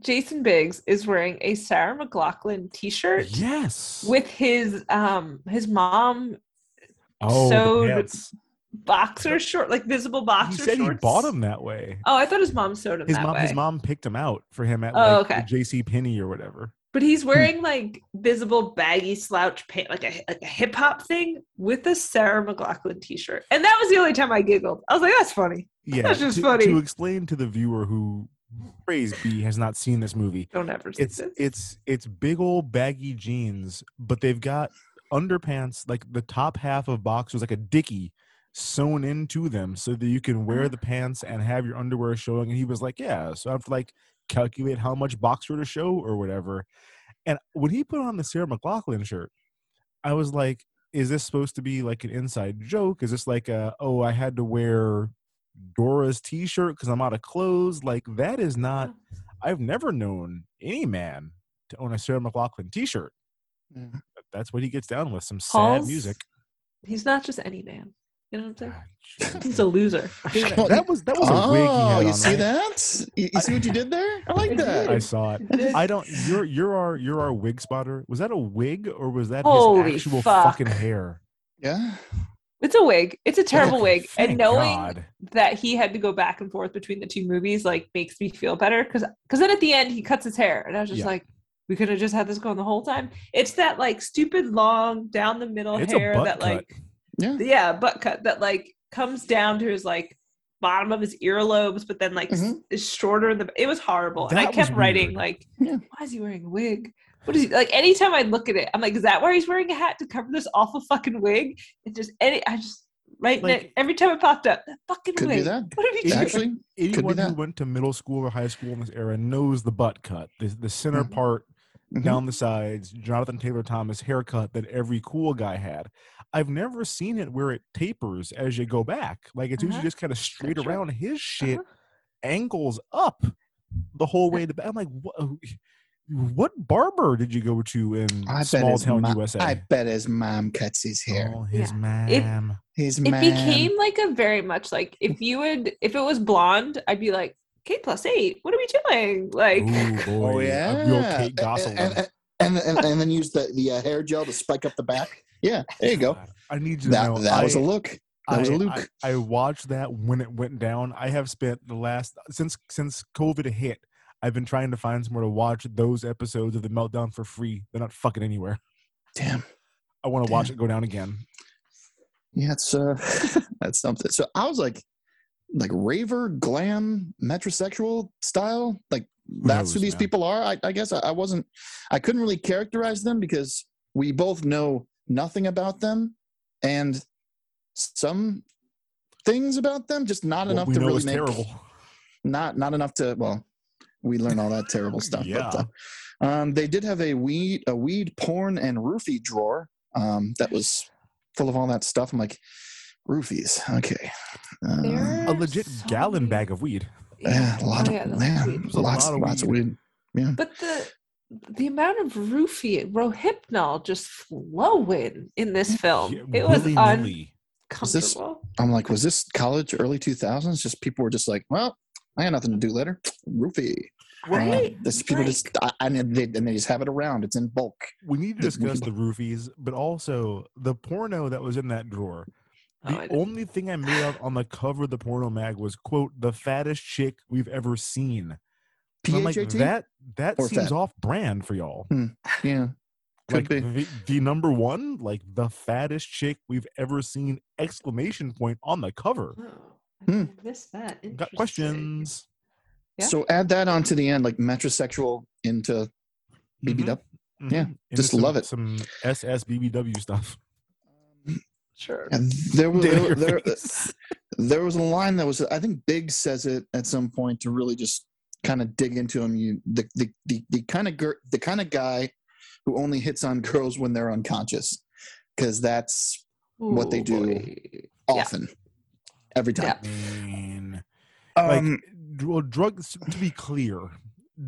Jason Biggs is wearing a Sarah McLachlan T-shirt Yes. with his um his mom oh, sewed pants. boxer short, like visible boxer. He said shorts. he bought them that way. Oh, I thought his mom sewed him His that mom, way. his mom picked him out for him at Oh, like okay. J.C. Penney or whatever. But he's wearing like visible baggy slouch pant, like a like a hip hop thing with a Sarah McLachlan T-shirt, and that was the only time I giggled. I was like, "That's funny." Yeah, That's just to, funny. to explain to the viewer who praise be has not seen this movie. Don't ever see it's this. it's it's big old baggy jeans, but they've got underpants like the top half of boxers like a dicky sewn into them so that you can wear uh-huh. the pants and have your underwear showing. And he was like, "Yeah, so I have to like calculate how much boxer to show or whatever." And when he put on the Sarah McLachlan shirt, I was like, "Is this supposed to be like an inside joke? Is this like a oh I had to wear Dora's T-shirt because I'm out of clothes?" Like that is not. Oh. I've never known any man to own a Sarah McLachlan T-shirt. Mm. Yeah. But That's what he gets down with. Some sad Paul's- music. He's not just any man. You know what I'm saying? He's a loser. Well, that was that was a wig Oh, you on, see right? that? You, you see what you did there? I like that. I saw it. I don't. You're you're our you're our wig spotter. Was that a wig or was that Holy his actual fuck. fucking hair? Yeah. It's a wig. It's a terrible wig. And knowing God. that he had to go back and forth between the two movies like makes me feel better because because then at the end he cuts his hair and I was just Yeah. like we could have just had this going the whole time. It's that like stupid long down the middle It's hair that cut. like Yeah. yeah butt cut that like comes down to his like bottom of his earlobes but then like Mhm. is shorter in the it was horrible and I kept writing like Yeah. why is he wearing a wig? What is he like? Anytime I look at it, I'm like, is that why he's wearing a hat to cover this awful fucking wig? It just any I just right Like- ne- every time it popped up, that fucking Could be wig. that. What are you It- done? Actually, could be Anyone who went to middle school or high school in this era knows the butt cut, the the center Mhm. part Mhm. down the sides, Jonathan Taylor Thomas haircut that every cool guy had. I've never seen it where it tapers as you go back. Like it's usually Uh-huh. just kind of straight That's right. around. His shit Uh-huh. angles up the whole way to back. I'm like, what, what barber did you go to in I small town mom, USA? I bet his mom cuts his hair. Oh, his Yeah. It- ma'am. His It man. became like a very much like if you would if it was blonde, I'd be like, Kate plus eight. What are we doing? Like, Ooh, boy, oh yeah, a real Kate Gosselin. and, and, and, and, and then use the the uh, hair gel to spike up the back. Yeah, there you go. I need you to That know that was a look. That was a I- Luke. I, I watched that when it went down. I have spent the last since since COVID hit. I've been trying to find somewhere to watch those episodes of the meltdown for free. They're not fucking anywhere. Damn. I want to watch it go down again. Yeah, it's uh, that's something. So I was like, like raver, glam, metrosexual style. Like that's who knows, these man? people are. I, I guess I, I wasn't. I couldn't really characterize them because we both know nothing about them, and some things about them, just not What enough to really make. terrible. Not not enough to. Well, we learn all that terrible stuff. Yeah. But, uh, um, they did have a weed, a weed, porn, and roofie drawer um, that was full of all that stuff. I'm like, roofies. Okay. Uh, A legit so gallon many- bag of weed. yeah, a lot Oh, of yeah, that's yeah, a lots, lot of lots of weed. weed. Yeah. But the the amount of roofie rohypnol just flowing in this film, Yeah, it was willy-nilly. Was this- I'm like, was this college early 2000s? Just people were just like, well, I got nothing to do later. Roofie. Uh, Right? this people just, I, I, and, they, and they just have it around. It's in bulk. We need to discuss the roofies, but also the porno that was in that drawer. Oh, The I didn't- only thing I made out on the cover of the porno mag was quote the fattest chick we've ever seen. And I'm like that that Or seems fat? off brand for y'all. Yeah. Could like. The, the number one, like the fattest chick we've ever seen! Exclamation point on the cover. Oh, Hmm. I missed that. Got questions? Yeah. So add that onto the end, like metrosexual into BBW. Mhm, Dub. mhm. Yeah, Into just some- love it. Some SSBBW stuff. Sure. And there was there, there, there was a line that was I think Big says it at some point to really just kind of dig into him. You the the the, the kind of gir- the kind of guy who only hits on girls when they're unconscious because that's what they do boy. Yeah. often every time. I mean, like, Well, drugs. To be clear,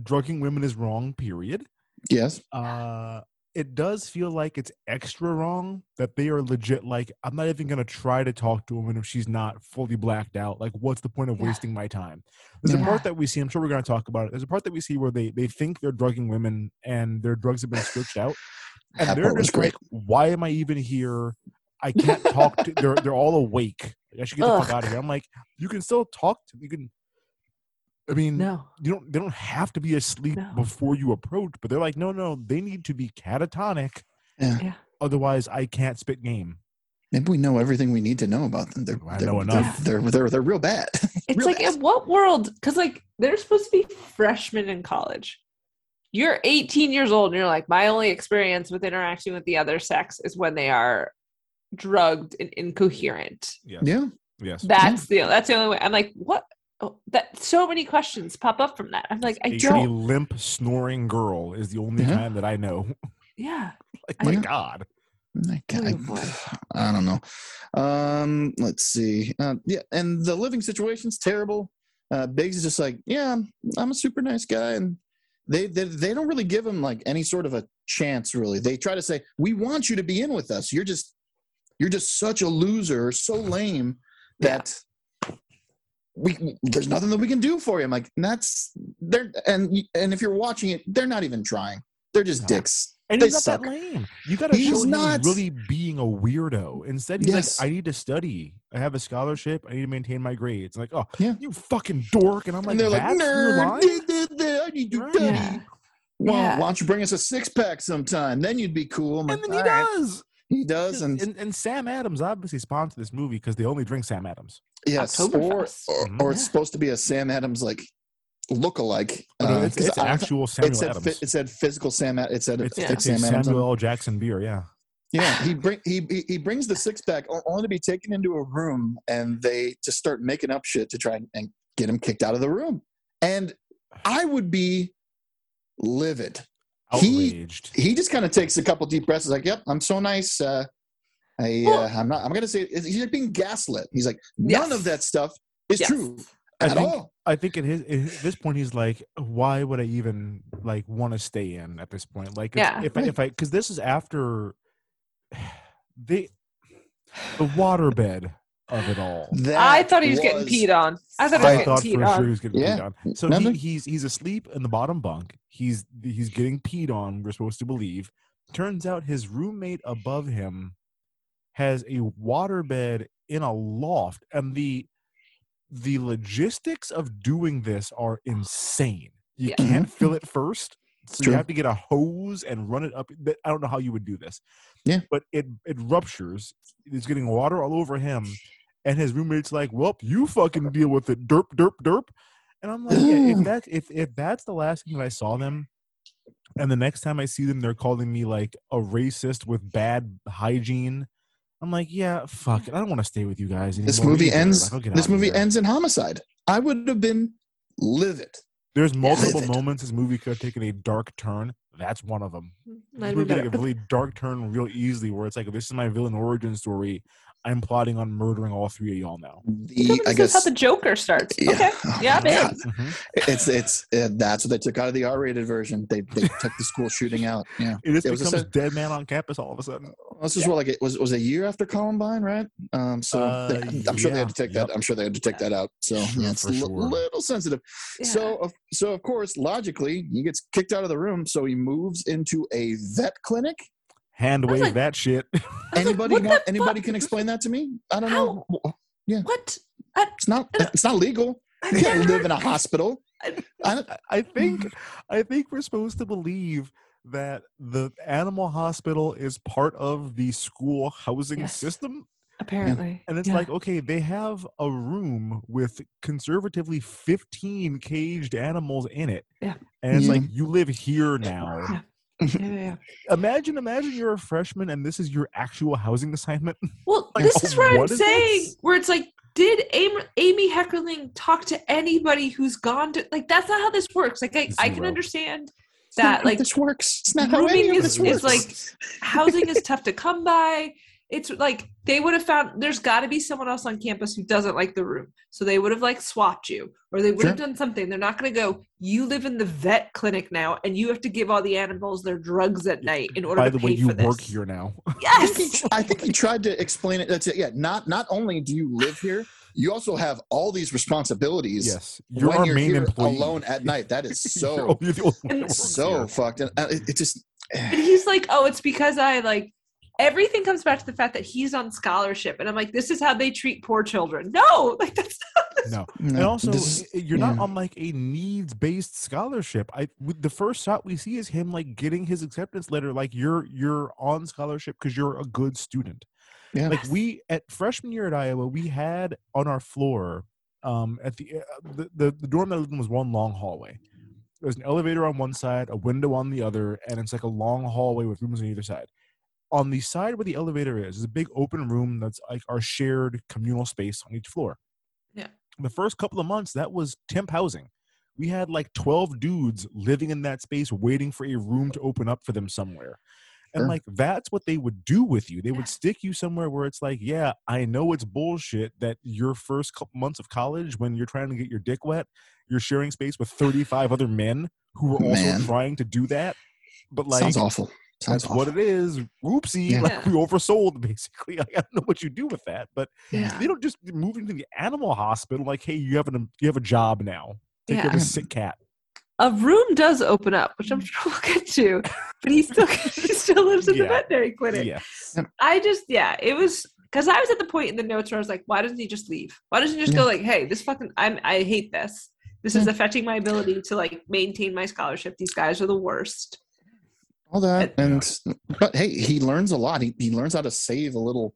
drugging women is wrong. Period. yes. uh it does feel like it's extra wrong that they are legit like i'm not even going to try to talk to a woman if she's not fully blacked out like what's the point of Yeah. wasting my time there's a part that we see i'm sure we're going to talk about it there's a part that we see where they they think they're drugging women and their drugs have been switched out and That they're just great. like why am i even here i can't talk to they're they're all awake i should get the fuck out of here i'm like you can still talk to you can i mean No. you don't they don't have to be asleep No. before you approach but they're like no no they need to be catatonic Yeah. Yeah. otherwise i can't spit game Maybe we know everything we need to know about them. They're, oh, I they're, know they're- enough. They're, they're, they're, real bad. It's Real like bad. in what world? Because like they're supposed to be freshmen in college. You're 18 years old, and you're like, my only experience with interacting with the other sex is when they are drugged and incoherent. yes yeah. yes That's the that's the only way. I'm like, what? Oh, that so many questions pop up from that. I'm like, I a, a don't. limp snoring girl is the only Yeah. time that i know Yeah. like my Yeah. god I, ca- Oh. I, I don't know. Um, let's see. Uh, yeah, and the living situation's terrible. Uh, Biggs is just like, yeah, I'm, I'm a super nice guy, and they, they they don't really give him like any sort of a chance. Really, they try to say, we want you to be in with us. You're just you're just such a loser, so lame Yeah. that. We, there's nothing that we can do for you. I'm like, that's they're and and if you're watching it, they're not even trying. They're just No. dicks. and They he's not suck. that lame you gotta He's show him not. really being a weirdo instead he's Yes. like i need to study i have a scholarship i need to maintain my grades like oh Yeah. you fucking dork and i'm like and they're like, that's your nerd, I need to Right. study. Yeah. Well, Yeah. why don't you bring us a six pack sometime? Then you'd be cool. I'm and like, then he "All right." does He does, and, and, and Sam Adams obviously sponsored this movie because they only drink Sam Adams. yes, or, Oktoberfest. or, Mhm. or it's supposed to be a Sam Adams like lookalike. No, uh, it's, 'cause it's I- actual Samuel it said, Adams. fi- it said physical Sam. Ad- It said it's, it's, Yeah. it's Sam a Adams. Samuel L. Jackson beer. Yeah. Yeah, he bring he he- he brings the six pack only to be taken into a room, and they just start making up shit to try and, and get him kicked out of the room. And I would be livid. He Outraged. he just kind of takes a couple deep breaths. He's like, "Yep, I'm so nice. Uh, I Well- uh, I'm not. I'm gonna say he's like being gaslit. He's like, none Yes. of that stuff is Yes. true I at think- all. I think at, his, at this point he's like, why would I even like want to stay in at this point? Like, Yeah. if I, if I because this is after the the waterbed of it all. I thought he was, getting peed on. I thought he was I thought peed for on. sure he was getting Yeah. peed on. So he, he's he's asleep in the bottom bunk. He's he's getting peed on. We're supposed to believe. Turns out his roommate above him has a waterbed in a loft, and the the logistics of doing this are insane. You Yeah. can't fill it first, so True. you have to get a hose and run it up. I don't know how you would do this. Yeah. but it it ruptures. It's getting water all over him, and his roommate's like, "Well, you fucking deal with it, derp, derp, derp." And I'm like, yeah, if that if if that's the last thing that I saw them, and the next time I see them, they're calling me like a racist with bad hygiene. I'm like, yeah, fuck it. I don't want to stay with you guys. This movie either. ends. This movie ends in homicide. I would have been livid. There's multiple moments this movie could have taken a dark turn. That's one of them. This Might movie be could take a really dark turn real easily, where it's like, this is my villain origin story. I'm plotting on murdering all three of y'all now. The This I is guess how the Joker starts. Yeah. Okay. Oh Yeah, my I'm in. God. Mhm. it's it's uh, that's what they took out of the R-rated version. They they took the school shooting out. Yeah, It just It was a becomes sen- dead man on campus all of a sudden. this is what like it was was a year after Columbine, right? Um, so Uh, they- I'm sure they had to yeah, take that. I'm sure they had to take that out. So yeah, it's for a li- sure. little sensitive. Yeah. So of so of course, logically, he gets kicked out of the room. So he moves into a vet clinic. Hand I wave like- that shit. I was like, Anybody want, anybody can explain that to me? I don't How? know. What? I, It's not. It's not legal. I You can't never- live in a hospital. I- I I- I think I think we're supposed to believe that the animal hospital is part of the school housing Yes. system. Apparently. And it's Yeah. like, okay, they have a room with conservatively 15 caged animals in it. Yeah. And it's Yeah. like, you live here now. Yeah. Yeah, yeah, yeah. Imagine, imagine you're a freshman and this is your actual housing assignment. Well, Like, this is where I'm what is saying, this? where it's like, did Amy, Amy Heckerling talk to anybody who's gone to like? That's not how this works. Like, I, I can Zero. understand it's not that how like this works. It's not how any of is, this is works. like housing is tough to come by. It's like they would have found there's got to be someone else on campus who doesn't like the room, so they would have like swapped you, or they would have Sure. done something. They're not going to go. You live in the vet clinic now, and you have to give all the animals their drugs at night in order to be. By to the pay way, you this. work here now. I think, Yes. he, I think he tried to explain it. That's it. Yeah. Not not only do you live here, you also have all these responsibilities. yes. You're when our you're main here employee. alone at night, that is so you're the only one that And works so here. fucked. And uh, it, it just And he's like, "Oh, it's because I like." Everything comes back to the fact that he's on scholarship, and I'm like, "This is how they treat poor children." No, like that's not. No. no, and also this you're not on like a needs based scholarship i with the first shot we see is him like getting his acceptance letter like you're you're on scholarship because you're a good student Yeah. like we at freshman year at iowa we had on our floor um at the uh, the, the, the dorm that I lived in was one long hallway there's an elevator on one side a window on the other and it's like a long hallway with rooms on either side on the side where the elevator is is a big open room that's like our shared communal space on each floor Yeah. the first couple of months that was temp housing we had like 12 dudes living in that space waiting for a room to open up for them somewhere and Sure. like that's what they would do with you they would stick you somewhere where it's like yeah i know it's bullshit that your first couple months of college when you're trying to get your dick wet you're sharing space with 35 other men who are also Man. trying to do that but like sounds awful. Sounds that's awful. what it is. Whoopsie. Yeah. Like we oversold basically. I don't know what you do with that, but Yeah. they don't just move into the animal hospital like, hey, you have an you have a job now. Take care of Yeah. a sick cat. A room does open up, which I'm mm. sure we'll get to, but he still he still lives in the veterinary clinic. Yes. I just yeah, it was because I was at the point in the notes where I was like, why doesn't he just leave? Why doesn't he just go like, hey, this fucking I'm I hate this. This is mm. affecting my ability to like maintain my scholarship. These guys are the worst. All that and but hey he learns a lot he, he learns how to save a little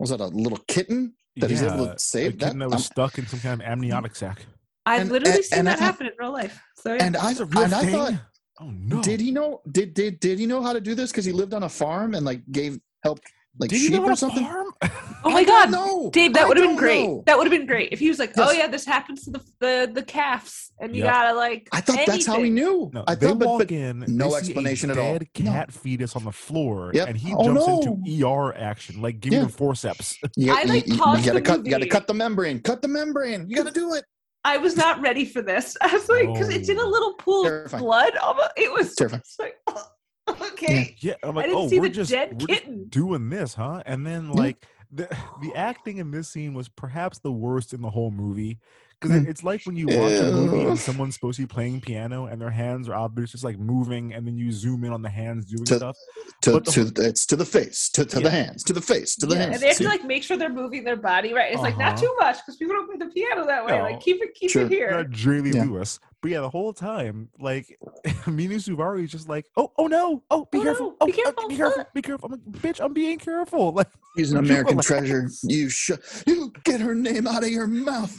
was that a little kitten that he's able to save a kitten that was I'm- stuck in some kind of amniotic sac. I've And- literally and- seen and that I- happen in real life. So yeah. and i That's a real and i thought oh no. did he know did did did he know how to do this because he lived on a farm and like gave help like Did he sheep know or something farm? oh my god, don't know. Dave, that would have been great. know. That would have been great if he was like, "Oh yeah, this happens to the the, the calves, and you Yep. gotta like." i thought that's how he knew No, i they thought walk but in, no they see a explanation at all. Dead No. cat fetus on the floor, Yep. and he Oh, jumps no. into ER action. Like, give Yeah. me the forceps. you, I, like, you- you paused gotta the cut you gotta cut the membrane cut the membrane you gotta do it I was not ready for this. I was like, because it's in a little pool Terrifying. of blood. Almost, it was Terrifying. just like, oh, okay. Yeah, I'm like, didn't oh, see we're the just dead we're just kitten. doing this, huh? And then Yeah. like the the acting in this scene was perhaps the worst in the whole movie because it's like when you watch a movie and someone's supposed to be playing piano and their hands are obviously just like moving and then you zoom in on the hands doing To- stuff. To, But the to it's to the face, to, to Yeah. the hands, to the face, to the Yeah, hands. and they have to like make sure they're moving their body right. It's like not Uh-huh. too much because people don't play the piano that way. No. Like keep it, keep Sure. it here. Not Jerry Lee Yeah. Lewis, but yeah, the whole time, like Mina Suvari is just like, oh, oh no, oh, be Oh, careful, no, oh, be uh, careful, be careful, uh." be careful. I'm like, bitch, I'm being careful. Like, He's an American treasure. You should you get her name out of your mouth.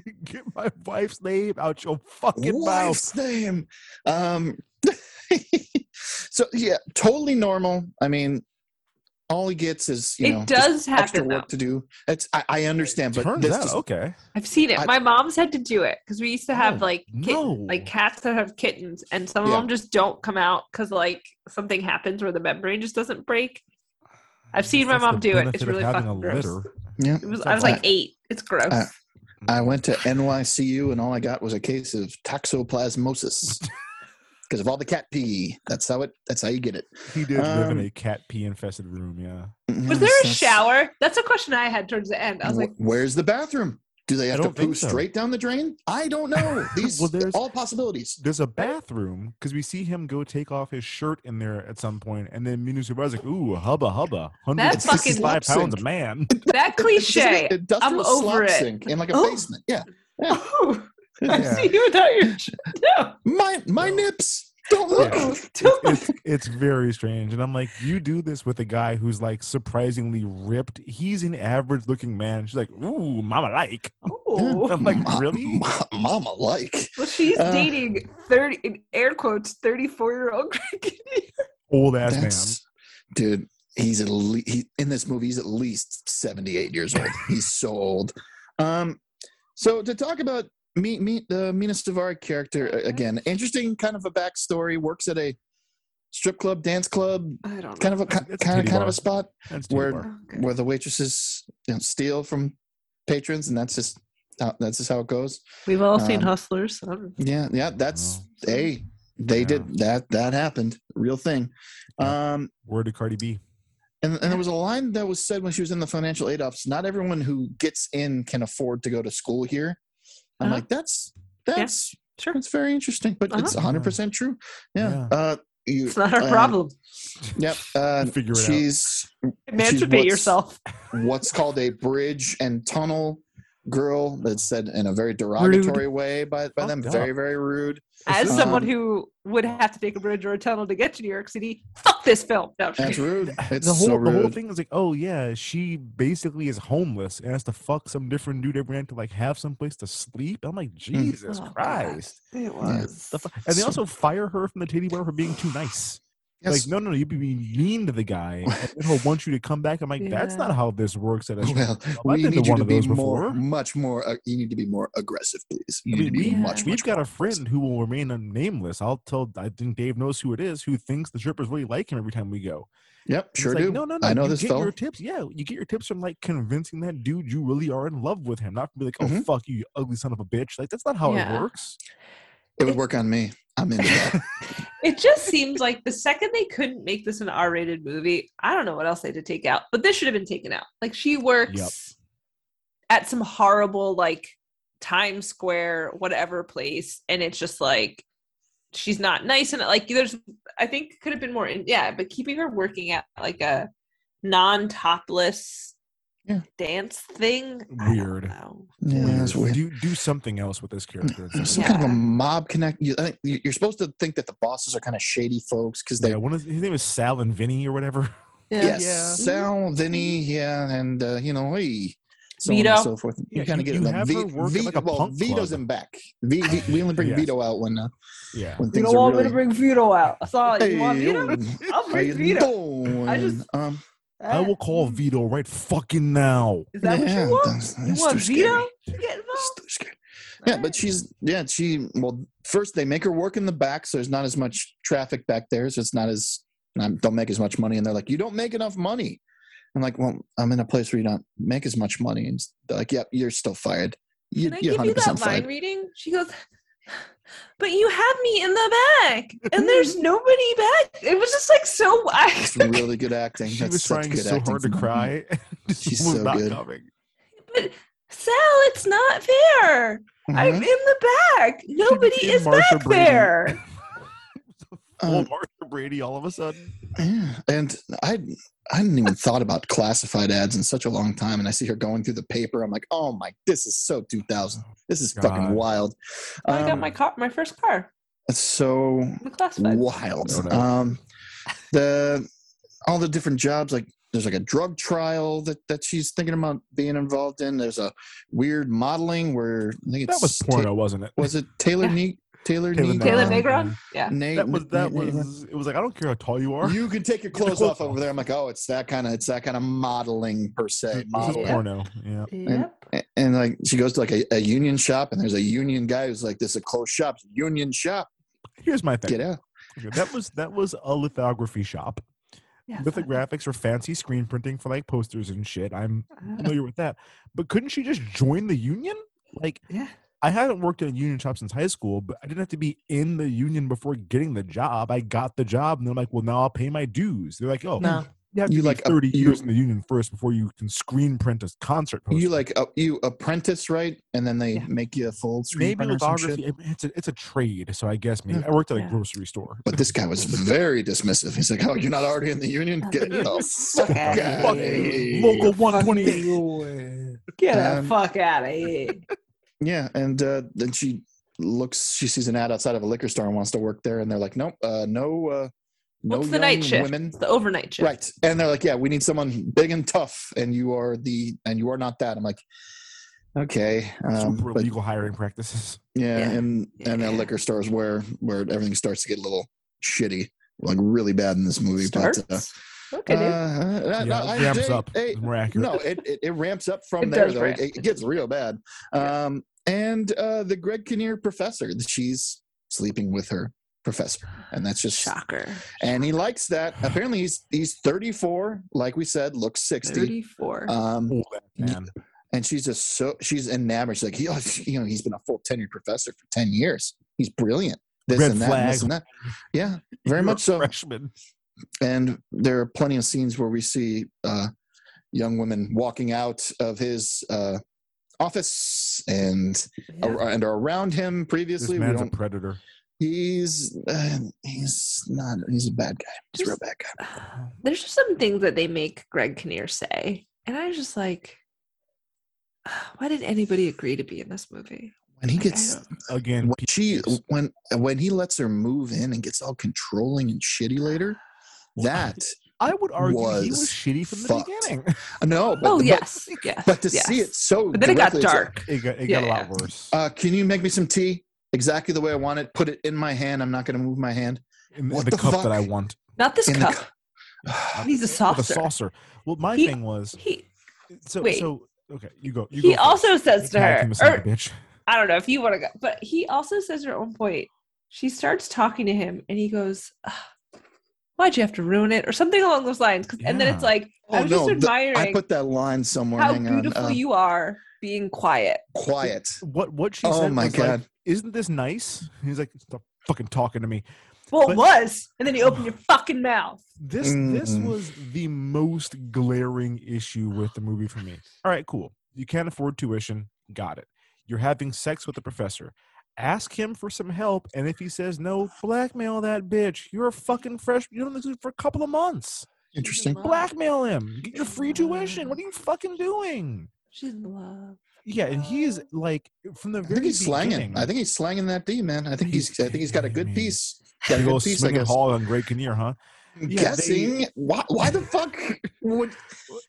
get my wife's name out your fucking mouth. Wife's name. Um, so yeah, totally normal. I mean, all he gets is you It know does just extra work though. to do. It's I, I understand, but Turns this out, just, okay. I've seen it. I- My mom's had to do it because we used to have Oh, like kitten, no. like cats that have kittens, and some of them just don't come out because like something happens where the membrane just doesn't break. I've seen my mom do it. It's of really having fucking a gross. litter. yeah. It was. I was like eight. It's gross. I went to NYCU and all I got was a case of toxoplasmosis because of all the cat pee. That's how it. That's how you get it. He did live in Um, a cat pee infested room. Yeah, was there a shower? That's a question I had towards the end. I was like, Where's the bathroom? Do they have to don't poo so. straight down the drain? I don't know. These Well, there's- all possibilities. there's a bathroom because we see him go take off his shirt in there at some point, and then Mina Suvari's like, "Ooh, hubba hubba, That 165 pounds Sink. of man." that cliche. I'm over it. sink in like a Oh. basement. Yeah. Oh, I Yeah. see you without your. No. My my nips. Don't look. Yeah. Don't- it's, it's very strange. And I'm like, you do this with a guy who's like surprisingly ripped. He's an average looking man. She's like, ooh, mama like. Oh. I'm like, Ma- really? ma- mama like. Well, she's Uh, dating thirty in air quotes thirty four year old Greg Old ass man. That's, dude. He's at least he, in this movie. He's at least seventy eight years old. He's so old. Um. So to talk about me, me, the Mina Suvari character again, interesting kind of a backstory. Works at a strip club, dance club, I don't know. kind of a It's- it's kind of titty kind of a spot where. Okay. where the waitresses you know, steal from patrons, and that's just how, that's just how it goes. We've all seen Um, Hustlers. so Yeah, yeah, that's Oh. hey, they Yeah. did that. That happened, real thing. Yeah. Um, Word to Cardi B. and, and there was a line that was said when she was in the financial aid office. Not everyone who gets in can afford to go to school here. I'm Uh-huh. like, that's that's Sure. that's very interesting, but it's Uh-huh. 100 percent true. Yeah. Yeah. Uh, you, It's not our uh, problem. Yep. Uh, Figure it out. she's Emancipate what's- yourself. what's called a bridge and tunnel girl that's said in a very derogatory way by, by them Fucked very very rude As Um, someone who would have to take a bridge or a tunnel to get to New York City, fuck this film. No, that's kidding. rude it's the whole so the whole thing is like, oh yeah, she basically is homeless and has to fuck some different dude every night to like have some place to sleep. I'm like, Jesus Oh, God. Christ. It was. The fu- and they also fire her from the titty bar for being too nice. Yes. Like, no, no, no, you'd be mean to the guy, and he'll want you to come back. I'm like, that's not how this works at a strip well. I've we been need you one to of be those more before. much more uh, you need to be more aggressive please you I need to be we, much we've much got a friend who will remain nameless. I'll tell. I think Dave knows who it is. Who thinks the strippers really like him every time we go. yep And sure like, do No, no, no. i know you this get fella your tips. Yeah, you get your tips from like convincing that dude you really are in love with him. Not to be like, oh Mhm. fuck you, you ugly son of a bitch. Like that's not how Yeah. it works. it would work on me i'm into that It just seems like the second they couldn't make this an R-rated movie, I don't know what else they had to take out, but this should have been taken out. Like she works at some horrible like Times Square whatever place, and it's just like she's not nice and like there's I think could have been more in yeah, but keeping her working at like a non-topless Yeah. dance thing Weird. yeah that's weird Do do something else with this character. It's some like, kind of a mob connect. You, I think you- you're supposed to think that the bosses are kind of shady folks because they yeah, one of his name is Sal and Vinny or whatever. Yeah. Yes, Yeah. Sal, Vinny, yeah, and uh, you know, hey, so on Vito. and so forth. You Yeah, kind of get you that. have her work at, like, a well, punk Vito's club. in back. V, v, we only bring Yes. Vito out when uh, Yeah. when You things don't are want really. me to bring Vito out. I saw it. You want Vito? I'll bring Vito. doing? I just- um, I will call mm. Vito right fucking now. Is that yeah, what you want? that's- You want too Vito scary. to get involved? It's too scary. Yeah, but she's yeah she well first they make her work in the back so there's not as much traffic back there so it's not as not, don't make as much money and they're like you don't make enough money. I'm like well I'm in a place where you don't make as much money and they're like yep you're still fired. You, Can I you're give you 100% that line fired. reading? She goes, but you have me in the back, and there's nobody back. It was just like so. It's really good acting. She That's was trying good so hard to cry. Just She's so not good. coming. But Sal, it's not fair. I'm in the back. Nobody is Marsha back Brady. there. Full Um, Marsha Brady all of a sudden. Yeah, and I I hadn't even thought about classified ads in such a long time, and I see her going through the paper. I'm like, oh my, this is so 2000. This is fucking God. wild. I got Um, my car, my first car. It's so wild. No, no. Um, the all the different jobs, like there's like a drug trial that that she's thinking about being involved in. There's a weird modeling where I think it's That was Ta- porno, wasn't it? was it Taylor Yeah. Ne- Taylor Taylor Ne- Taylor Negron. Yeah. Na- That was that Na- Na- was. It was like I don't care how tall you are. You can take your clothes clothes off over there. I'm like, oh, it's that kind of it's that kind of modeling per se. This is porno. Yeah. Yep. And, and like she goes to like a, a union shop, and there's a union guy who's like, "This is a closed shop, It's a union shop. Here's my thing. Get out." That was that was a lithography shop. Yeah. Lithographics or fancy screen printing for like posters and shit. I'm Uh, familiar with that. But couldn't she just join the union? Like yeah. I haven't worked in a union shop since high school, but I didn't have to be in the union before getting the job. I got the job, and they're like, "Well, now I'll pay my dues." They're like, "Oh, No. you have to You be like a- 30 you- years in the union first before you can screen print a concert poster." You like uh, you apprentice, right? And then they Yeah. make you a full screen maybe printer or some lithography. shit. it- It's a it's a trade, so I guess maybe I worked at a Yeah. grocery store. But this guy was very dismissive. He's like, "Oh, you're not already in the union? Get the fuck out of here. here." Local 128. Get Um, the fuck out of here. Yeah, and uh, then she looks. She sees an ad outside of a liquor store and wants to work there. And they're like, "Nope, uh, no, uh, no What's the young night shift? women." It's the overnight shift. Right. And they're like, yeah, we need someone big and tough, and you are the, and you are not that. I'm like, okay. Um, Super but illegal hiring practices. yeah, Yeah. and and Yeah. then liquor stores where where everything starts to get a little shitty, like really bad in this movie. Starts? But uh, okay, dude. uh, Yeah, I- ramps hey, up. hey, It's more accurate. no, it, it, it ramps up from It there though. ramp. It, it gets real bad. Um, and uh, the Greg Kinnear professor, she's sleeping with her professor, and that's just Shocker. and he likes that. Apparently, he's he's 34, like we said, looks 60. 34. Um, Oh, man. and she's just so she's enamored. She's like, he, you know, he's been a full tenured professor for 10 years. He's brilliant. This Red and that, and this and that. Yeah, very You're a much so. Freshman. And there are plenty of scenes where we see uh, young women walking out of his uh, office and Yeah. ar- and are around him previously. We man's a don't, predator. he's uh, he's not he's a bad guy. He's a real bad guy. There's just some things that they make Greg Kinnear say, and I was just like, why did anybody agree to be in this movie? When he gets Again, when she when when he lets her move in and gets all controlling and shitty later that I would argue he was was shitty from the fucked. beginning. no but, oh but- yes, yes. but to yes. see it so but then it got directly, it's like, dark. It got, it Yeah, got a lot yeah. worse. uh can you make me some tea exactly the way i want it put it in my hand i'm not going to move my hand in what the, the cup that I fuck? want. Not this in cup. cu- He's a saucer. a saucer. Well, my He- thing was He so wait. so okay, you go. You he go first. also says to her, team us like or bitch. I don't know if you want to go, but he also says at one point, she starts talking to him and he goes, "Ugh, Why'd you have to ruin it? Or something along those lines. 'Cause- And then it's Yeah. like, I oh was no just the- admiring i put that line somewhere how hang on beautiful uh, you are being quiet. quiet What what she oh said my was like, god isn't this nice? He's like, stop fucking talking to me. Well, But- it was. And then you open your fucking mouth. This this Mm-mm. was the most glaring issue with the movie for me. All right, cool. You can't afford tuition. Got it. You're having sex with the professor. Ask him for some help, and if he says no, blackmail that bitch. You're a fucking fresh. You don't do it for a couple of months. interesting Blackmail him. Get your free tuition. What are you fucking doing? She's in love. Yeah, and he's like from the very. i think he's slanging i think he's slanging that d man i think he's, He's i think he's got a good kidding me. piece got a good piece i swinging guess hall on Greg Kinnear, huh? Yeah, they- guessing why, why the fuck would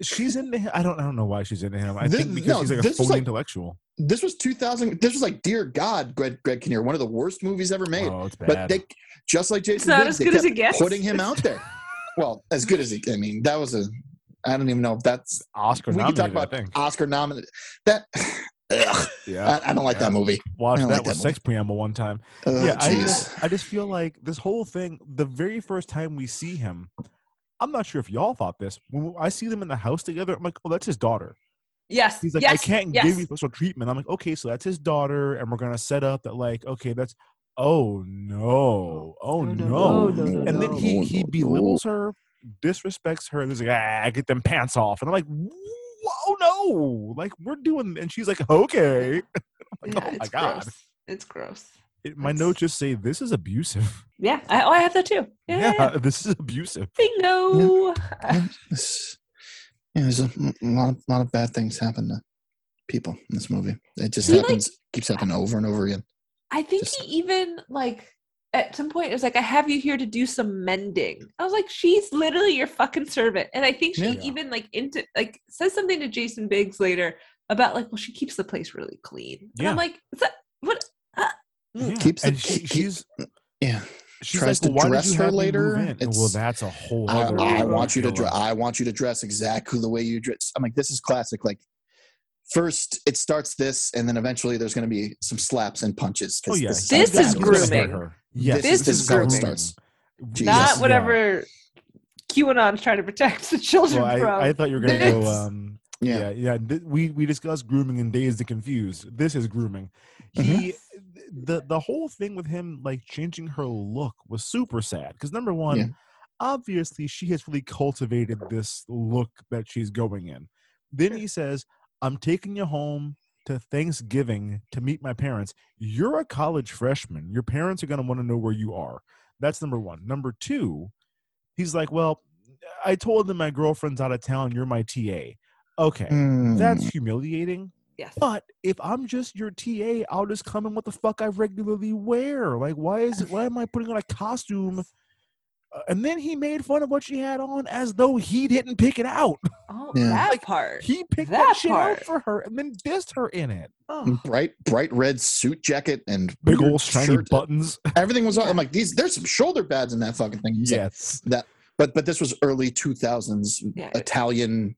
She's into him. I don't. I don't know why she's into him. I This- think because no, he's like a this was phony like- intellectual. this was 2000 this was like dear god greg, greg kinnear one of the worst movies ever made Oh, it's bad. but they just like jason not Biggs, as good as kept it gets. putting him out there well as good as he i mean that was a i don't even know if that's Oscar we can talk about oscar nominated that ugh, Yeah, I, I don't like yeah. that movie watched I don't that like with that sex preamble one time. oh, yeah, I just, I just feel like this whole thing. The very first time we see him, I'm not sure if y'all thought this. When I see them in the house together, I'm like, oh, that's his daughter. Yes. He's like, yes, I can't yes. give you special treatment. I'm like, okay, so that's his daughter, and we're gonna set up that like, okay, that's oh no, oh no, no, no, no, and then he he belittles her, disrespects her, and he's like, ah, get them pants off, and I'm like, oh no, like we're doing, and she's like, okay, like, Yeah, oh my it's god, gross. It's gross. It- my notes just say this is abusive. Yeah. I, oh, I have that too. Yeah. Yeah, yeah, yeah. this is abusive. Bingo. This- yeah, there's a lot of, lot of bad things happen to people in this movie. It just See, like- happens, keeps happening over and over again. I think he even like at some point it was like, I have you here to do some mending. I was like, she's literally your fucking servant. And I think she Yeah. even like into like says something to Jason Biggs later about like, well, she keeps the place really clean. And I'm like, that what uh, mm. Yeah. Keeps the- she, keep- she's Yeah, she tries like, to well, dress her later. move well, that's a whole I, other. I uh, want you to dress. I want you to dress exactly the way you dress. I'm like, this is classic. Like, first it starts this, and then eventually there's going to be some slaps and punches. 'cause Oh yeah, this is, This how is bad it grooming. Yes, This, This is grooming. starts. Jesus. not Yeah. whatever QAnon's trying to protect the children Well, from. I, I thought you were gonna go. Um, Yeah. yeah, yeah. th- we we discussed grooming in Dazed and Confused. This is grooming. Mm-hmm. He, the the whole thing with him like changing her look was super sad because number one, Yeah. obviously she has really cultivated this look that she's going in. Then he says, "I'm taking you home." To Thanksgiving to meet my parents. You're a college freshman. Your parents are going to want to know where you are. That's number one. Number two, he's like, Well, I told them my girlfriend's out of town. You're my TA. Okay, that's Mm. humiliating. yes. But if I'm just your TA, I'll just come in what the fuck I regularly wear. Like, why is it? Why am I putting on a costume? And then he made fun of what she had on as though he didn't pick it out. Oh, Yeah. that Like, part. He picked That that, shit part. out for her and then dissed her in it. Oh. bright, bright red suit jacket and Big old shiny shirt. buttons. Everything was. on. I'm like, these. There's some shoulder pads in that fucking thing. He's like, Yes. that. But but this was early 2000s Yeah. Italian.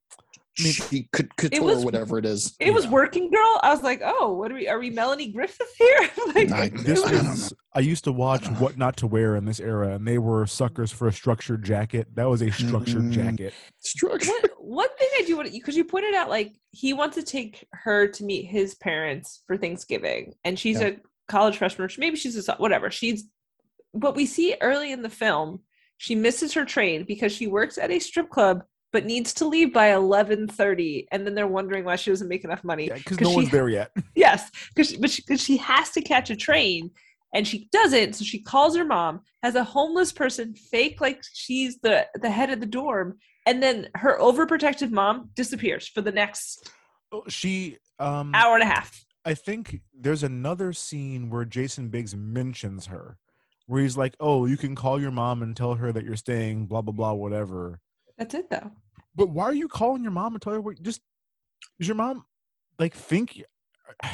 I mean, chic couture, was- whatever it is. It was Yeah. working girl. I was like, oh, what are we? Are we Melanie Griffith here? like, I- This I was- don't I used to watch What Not to Wear in this era, and they were suckers for a structured jacket. That was a structured Mhm. jacket. Structure. one, one thing I do want because you pointed out like he wants to take her to meet his parents for Thanksgiving, and she's Yeah. a college freshman. Maybe she's a whatever. She's, but we see early in the film she misses her train because she works at a strip club but needs to leave by eleven thirty, and then they're wondering why she doesn't make enough money Because no she- one's there yet. Yes, because but she, cause she has to catch a train and she doesn't. So she calls her mom, has a homeless person fake like she's the the head of the dorm, and then her overprotective mom disappears for the next Oh, She um hour and a half. I think there's another scene where Jason Biggs mentions her, where he's like, "Oh, you can call your mom and tell her that you're staying, blah blah blah, whatever." That's it though. But why are you calling your mom and tell her what? Just does your mom like think?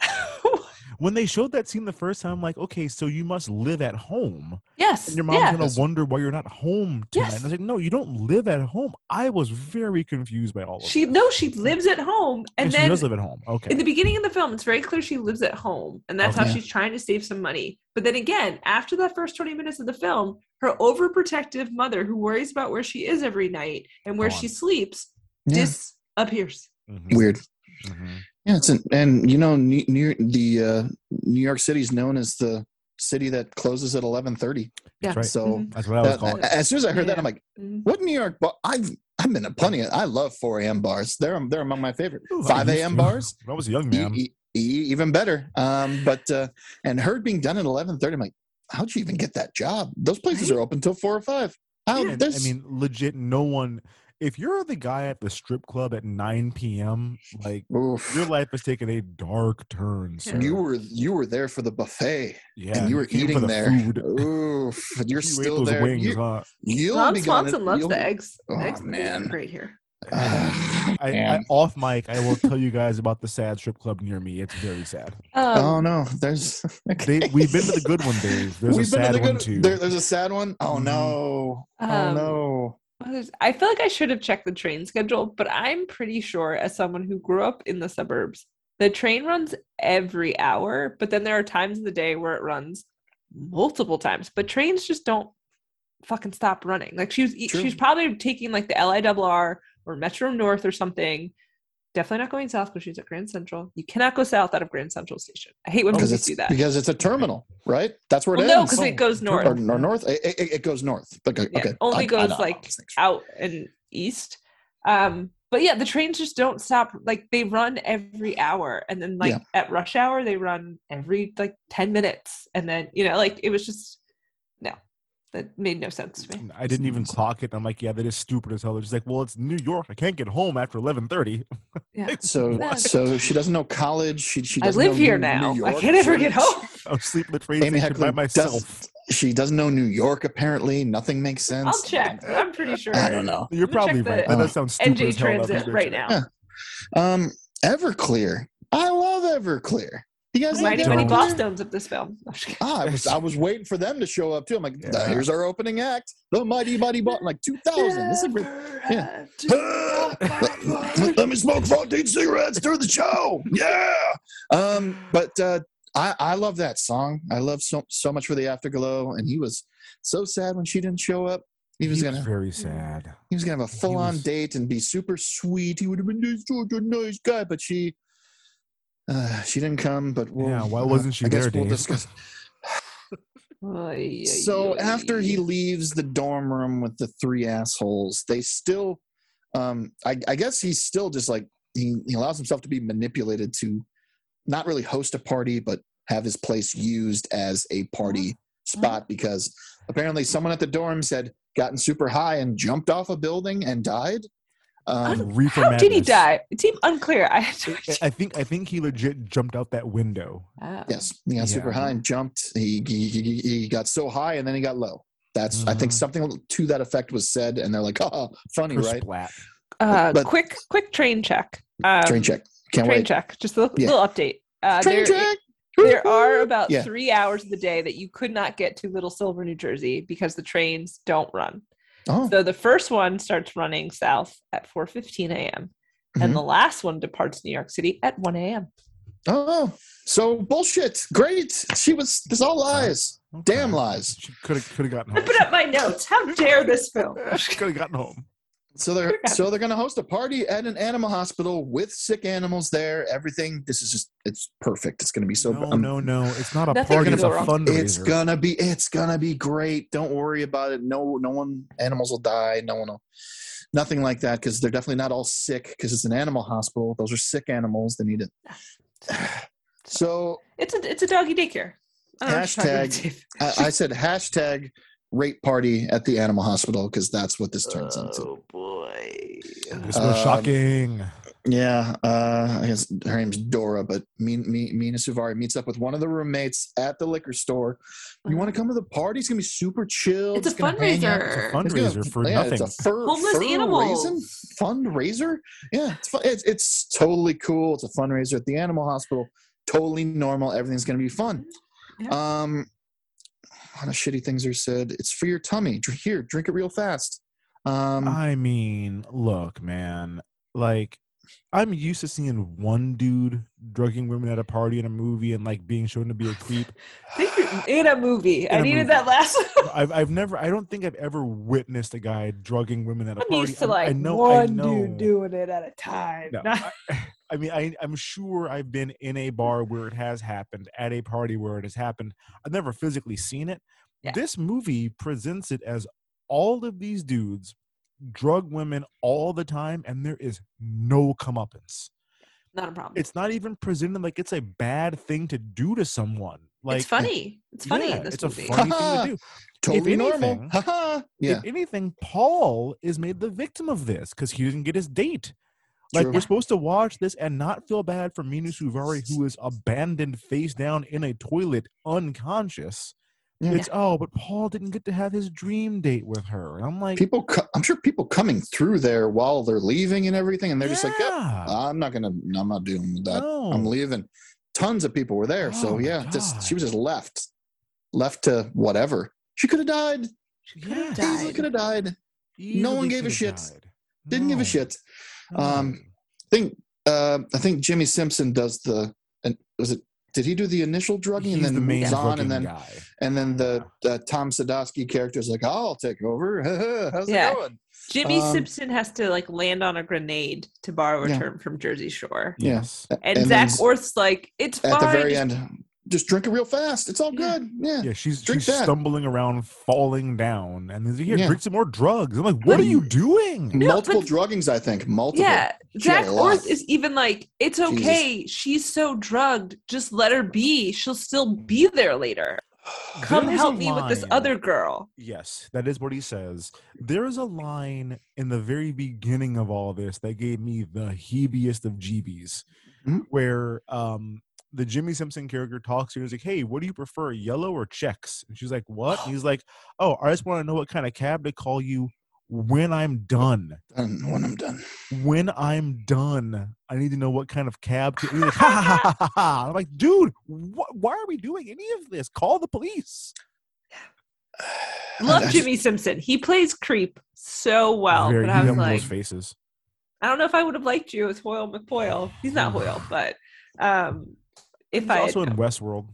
when they showed that scene the first time, I'm like, okay, so you must live at home, yes, and your mom's yeah. gonna wonder why you're not home tonight. Yes. And I was like, no, you don't live at home. I was very confused by all of She this. no, she lives at home, and And she then does live at home. Okay, in the beginning of the film, it's very clear she lives at home, and that's how she's trying to save some money. But then again, after that first 20 minutes of the film, her overprotective mother, who worries about where she is every night and where she sleeps, Yeah. disappears. Mhm, Weird. mhm. Yeah, it's an, and you know, New, New the uh, New York City is known as the city that closes at 11:30. Yeah. That's right. So Mhm. That's what I was that- calling. as soon as I heard that, I'm like, Mhm. what New York? Bar? I've I've been to plenty. Of, I love 4 a.m. bars. They're they're among my favorite. Ooh, Five a.m. bars. When I was a young man. e- e- even better. Um, but uh, and heard being done at 11:30. I'm like, how'd you even get that job? Those places are open till four or five. How? And, I mean, legit, no one. If you're the guy at the strip club at 9 p.m., like oof. your life has taken a dark turn. Sir. you were you were there for the buffet yeah, and you were eating the there. Food. Oof, and you're You ate still those there. Wings, you, huh? you'll Tom be going. Swanson loves you'll- the eggs. Oh, eggs man. great here. Ah, I, I, off mic, I will tell you guys about the sad strip club near me. It's very sad. Um, oh no, there's. They, we've been to the good one, Dave. There's We've a sad the one good- too. there- there's a sad one. Oh Mhm. no! oh Um, no! Others- I feel like I should have checked the train schedule, but I'm pretty sure, as someone who grew up in the suburbs, the train runs every hour, but then there are times in the day where it runs multiple times. But trains just don't fucking stop running. Like she was, True. she's probably taking like the LIRR or Metro North or something definitely not going south because she's at Grand Central. You cannot go south out of Grand Central Station. I hate when it's do that. because it's a terminal, right? That's where it Well, no, ends. because it goes north. or, or north. It, it, it goes north. Okay, Yeah, okay. only I- I goes all like out and east. Um, but yeah, the trains just don't stop. Like they run every hour, and then like Yeah. at rush hour they run every like ten minutes, and then you know like it was just no, that made no sense to me. I didn't even clock it. I'm like, yeah, that is stupid as hell. They're just like, well, it's New York. I can't get home after 11:30. Yeah, So What? so she doesn't know college. She she I doesn't live know here New- now. New I York. can't ever get home. I'm sleeping at the train Amy station by myself. does, she doesn't know New York. Apparently, nothing makes sense. I'll check. I'm pretty sure. I don't know. You're Let me probably the right. That does sound stupid NJ as hell. though, Transit right now. Yeah. Um, Everclear. I love Everclear. You guys like Mighty Mighty Everclear? Bosstones of this film. Ah, I was I was waiting for them to show up too. I'm like, Yeah. here's our opening act, the Mighty Mighty Boss, like 2000. This is a great, yeah. let, let me smoke 14 cigarettes during the show. Yeah. Um, but uh, I I love that song. I love so so much for the Afterglow, and he was so sad when she didn't show up. He was He gonna very sad. he was gonna have a full on was- date and be super sweet. He would have been this such a nice guy, but she uh, she didn't come. But we'll, Yeah, why wasn't she I guess there, we'll Dave? discuss. Ay, ay, So after he leaves the dorm room with the three assholes, they still, um, I, I guess he's still just like he, he allows himself to be manipulated to not really host a party, but have his place used as a party spot because apparently someone at the dorms had gotten super high and jumped off a building and died. Um, Reefer How did he die? It seemed unclear. I had to. I- I think I think he legit jumped out that window. Ah. yes, he got super high and jumped. He, he, he, he got so high and then he got low. That's I think Mhm. something to that effect was said, and they're like, "Oh, funny, Chris right?" Platt. Uh, But- quick, quick train check. Um, Train check. Can't train wait. check. Just a little, Yeah. little update. Uh, Train there, check. there are about Yeah. three hours of the day that you could not get to Little Silver, New Jersey, because the trains don't run. Oh, So the first one starts running south at 4:15 a.m. Mhm. and the last one departs New York City at 1 a.m. oh, so bullshit. Great. She was. This all lies. Okay. Damn lies. She could have could have gotten home. I home. put up my notes. How dare this film? she could have gotten home. So they're so they're gonna host a party at an animal hospital with sick animals there. Everything. This is just. It's perfect. It's gonna be so. No, um, no, no. It's not a Nothing party. It's a wrong. fundraiser. It's gonna be. It's gonna be great. Don't worry about it. No, no one. Animals will die. No one will. Nothing like that because they're definitely not all sick because it's an animal hospital. Those are sick animals. They need it. So It's a it's a doggy daycare. I don't know what you're talking about, Hashtag- I, I said hashtag rape party at the animal hospital because that's what this turns into. Oh boy. This was Um, shocking. Yeah, uh, I guess her name's Dora, but Mina, Mina Suvari meets up with one of the roommates at the liquor store. You want to come to the party? It's gonna be super chill. It's a Just gonna hang. It's a fundraiser. It's gonna- fundraiser for yeah, nothing. It's a fur, Homeless fur animals. raisin fundraiser. Yeah, it's, fu- it's it's totally cool. It's a fundraiser at the animal hospital. Totally normal. Everything's gonna be fun. Yeah. Um, a lot of shitty things are said. It's for your tummy. Dr- Here, drink it real fast. Um, I mean, look, man. Like, I'm used to seeing one dude drugging women at a party in a movie and like being shown to be a creep. in a movie. I In a needed movie. that last. I've I've never I don't think I've ever witnessed a guy drugging women at a I'm party. used to I- like I know, I one know. dude doing it at a time. No, I, I mean, I, I'm sure I've been in a bar where it has happened, at a party where it has happened. I've never physically seen it. Yeah. This movie presents it as all of these dudes drug women all the time, and there is no comeuppance. not a problem. It's not even presented like it's a bad thing to do to someone. Like it's funny. It's funny yeah, this it's movie. a funny thing to do. totally normal. anything- Haha. yeah. If anything, Paul is made the victim of this because he didn't get his date. Like True. we're supposed to watch this and not feel bad for Mina Suvari, who is abandoned face down in a toilet, unconscious. Yeah. It's oh, but Paul didn't get to have his dream date with her. And I'm like, people co- i'm sure people coming through there while they're leaving and everything and they're just like yeah. i'm not gonna i'm not doing that No. i'm leaving tons of people were there Oh so yeah just she was just left left to whatever she could have died yeah, easily could have died no one gave a shit. died. didn't give a shit no. Um, i think uh i think jimmy simpson does the and was it Did he do the initial drugging and then the main moves on, and then guy. and then the, the Tom Sadoski character is like, "I'll take over." How's Yeah. it going? Jimmy Um, Simpson has to like land on a grenade to borrow a Yeah. term from Jersey Shore. Yes. And, then Zak s- Orth's like, it's fine. at the very end, just drink it real fast. It's all good. Yeah. Yeah, she's Drink she's that. stumbling around, falling down, and then here, Yeah. drink some more drugs. I'm like, what are you doing? Multiple druggings, I think. Multiple. Yeah, She had Zak a lot. Orth is even like, it's Jesus. okay. She's so drugged. Just let her be. She'll still be there later. Come help me with this other girl. Yes, that is what he says. There is a line in the very beginning of all this that gave me the heebiest of jeebies, Mhm. where um the Jimmy Simpson character talks to her. He's like, "Hey, what do you prefer, yellow or checks?" And she's like, "What?" And he's like, "Oh, I just want to know what kind of cab to call you when I'm done. Done when I'm done. When I'm done, I need to know what kind of cab." To-. Like, ha, ha, ha, ha, ha. I'm like, dude, wh- why are we doing any of this? Call the police. Love I- I- Jimmy Simpson. He plays creep so well. Very, but I you was like, those faces. I don't know if I would have liked you as Hoyle McPoyle. He's not Hoyle, but um, if He's I also in Westworld.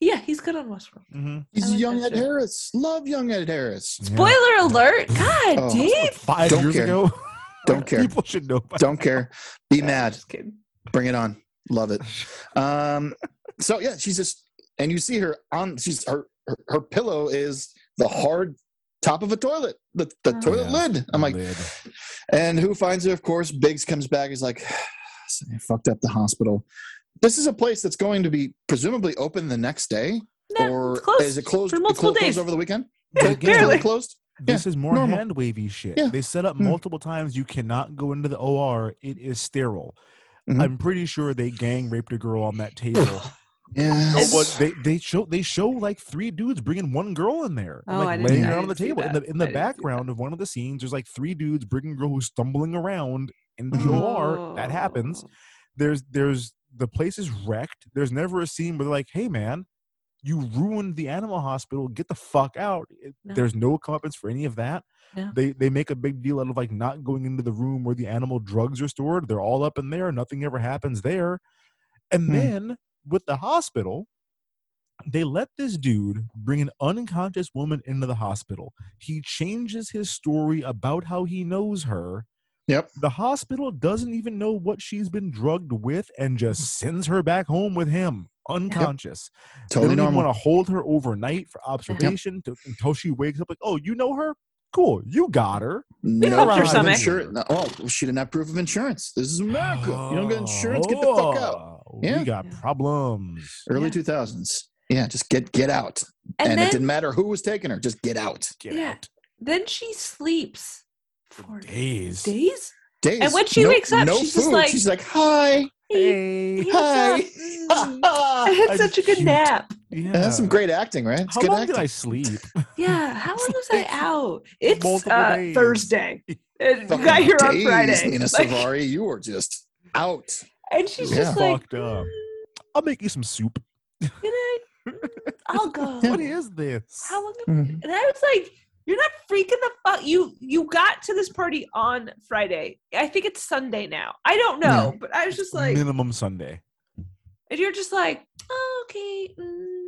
yeah, he's good on Westworld. Mm-hmm. He's like young Ed show. Harris. Love young Ed Harris. Spoiler alert! God, Oh. Dave. Five Don't years care. ago. Don't care. People should know. by Don't care. Be mad. Bring it on. Love it. Um, so yeah, she's just and you see her on she's her her, her pillow is the hard top of a toilet, the, the Oh. toilet Yeah, lid. I'm like, lid. and who finds her? Of course, Biggs comes back. He's like, I fucked up the hospital. This is a place that's going to be presumably open the next day, No, or it's is it closed? for it multiple clo- closed days. over the weekend. Yeah, barely. closed. This Yeah, is more normal. hand wavy shit. Yeah. They set up Mm. multiple times. You cannot go into the OR. It is sterile. Mhm. I'm pretty sure they gang raped a girl on that table. Yeah. No, they they show they show like three dudes bringing one girl in there, and, Oh, I like didn't laying see- her on the table. In the in the didn't background of one of the scenes, there's like three dudes bringing a girl who's stumbling around in the OR. That happens. Oh. There's there's the place is wrecked. There's never a scene where they're like, "Hey man, you ruined the animal hospital. Get the fuck out." No. There's no comeuppance for any of that. No. They they make a big deal out of like not going into the room where the animal drugs are stored. They're all up in there. Nothing ever happens there. And Hmm. then with the hospital, they let this dude bring an unconscious woman into the hospital. He changes his story about how he knows her. Yep. The hospital doesn't even know what she's been drugged with and just sends her back home with him, unconscious. Totally they don't even normal. want to hold her overnight for observation to, until she wakes up. Like, oh, you know her? Cool, you got her. No helped her proof of stomach. insurance. no- Oh, she didn't have proof of insurance. This is America. You don't get insurance. Get the fuck out. Oh, Yeah. We got problems. Early Yeah. two thousands. Yeah, just get get out. And, And, then, it didn't matter who was taking her. Just get out. Get Yeah. out. then she sleeps for Days. days. Days. And when she no, wakes up, no she's food. just like- she's like, "Hi, Hey. Hey, hi." what's up? Mm. I had such a good cute. nap. Yeah. That's some great acting, right? It's How good long acting. did I sleep? Yeah, how long was I out? It's uh. Thursday. And you Fucking got here on Friday. Mina Like, Suvari, you were just out. and she's Yeah. just like, Fucked up. "Mm, I'll make you some soup. can I? I'll go. What is this? How long? Mhm. And I was like, "You're not freaking the fuck." You you got to this party on Friday. I think it's Sunday now. I don't know, but I was just like, Minimum Sunday. and you're just like, oh, "Okay, mm,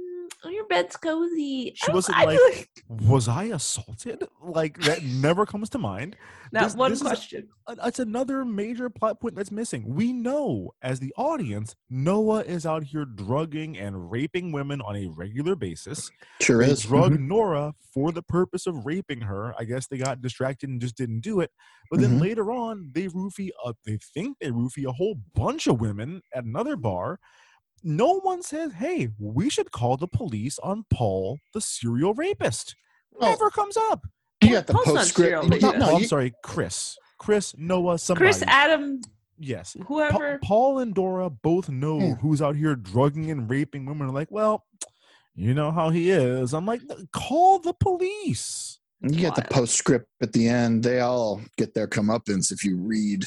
your bed's cozy." She I- wasn't I like, like Was I assaulted? Like that never comes to mind. not this- one this is a- question. It's another major plot point that's missing. We know, as the audience, Noah is out here drugging and raping women on a regular basis. Sure They is. drug Mhm. Nora for the purpose of raping her. I guess they got distracted and just didn't do it. But then Mhm. later on, they roofie up. They think they roofie a whole bunch of women at another bar. No one says, "Hey, we should call the police on Paul, the serial rapist." Oh. Never comes up. You got the Paul's not serial postscript. rapist. No, oh, I'm sorry, Chris. Chris, Noah, somebody. Chris, Adam, yes. Pa- whoever. Paul and Dora both know Yeah. who's out here drugging and raping women. Are like, well, you know how he is. I'm like, call the police. You get the postscript at the end. They all get their comeuppance if you read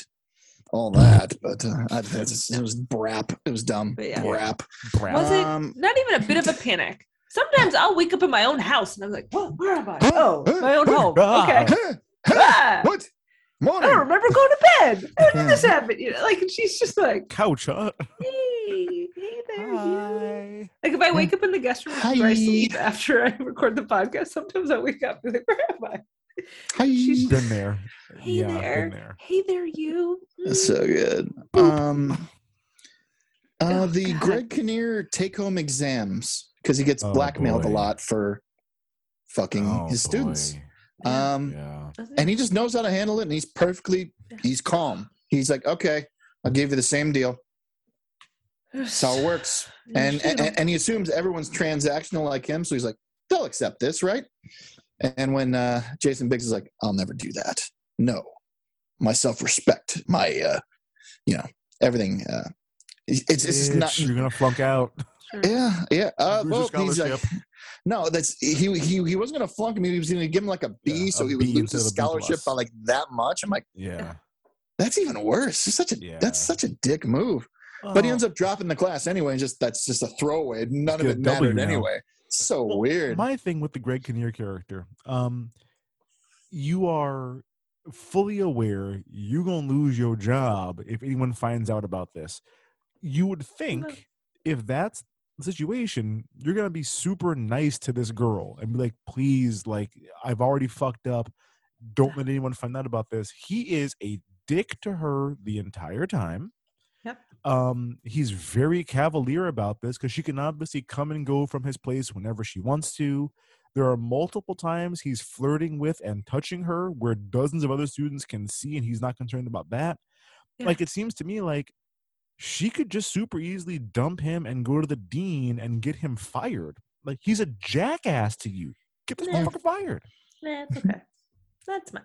all that. But uh, I, it was brap. It was dumb. But yeah. Brap. Brad. Was it Um, not even a bit of a panic? Sometimes I'll wake up in my own house and I'm like, "Whoa, where am I? Oh, Huh? my own Huh? home. Okay. Huh? Huh? Ah, What? I don't remember going to bed. How did this happen? You know, like and she's just like, Couch, huh? hey, hey Hi. Like if I wake up in the guest room before I sleep after I record the podcast, sometimes I wake up and be like, where am I? Hi. She's Been there. Hey yeah, there. been there. Hey there, you. That's so good. Um, uh, Oh, the God. Greg Kinnear take home exams because he gets Oh, blackmailed a lot for fucking Oh, his students. boy. Um, Yeah. and he just knows how to handle it and he's perfectly he's calm he's like okay i'll give you the same deal that's how it works and, and and he assumes everyone's transactional like him so he's like they'll accept this right and when uh jason biggs is like i'll never do that no my self-respect my uh you know everything uh it's it's just Bitch, not You're gonna flunk out. yeah yeah uh, well, he's like, no that's he he he wasn't gonna flunk him he was gonna give him like a b Yeah, so a he would B lose his of a B scholarship by like that much i'm like Yeah. that's even worse. It's such a Yeah. that's such a dick move. But he Oh. ends up dropping the class anyway, and just that's just a throwaway. None of it mattered now. anyway. So Well, weird. My thing with the Greg Kinnear character, um, you are fully aware you're gonna lose your job if anyone finds out about this. You would think if that's the situation, you're gonna be super nice to this girl and be like, please, like, I've already fucked up. Don't let anyone find out about this. He is a dick to her the entire time. Yep. Um, he's very cavalier about this because she can obviously come and go from his place whenever she wants to. There are multiple times he's flirting with and touching her where dozens of other students can see, and he's not concerned about that. Yeah. Like, it seems to me like she could just super easily dump him and go to the dean and get him fired. Like, he's a jackass to you. Get this Yeah. motherfucker fired. Nah, it's okay. That's fine.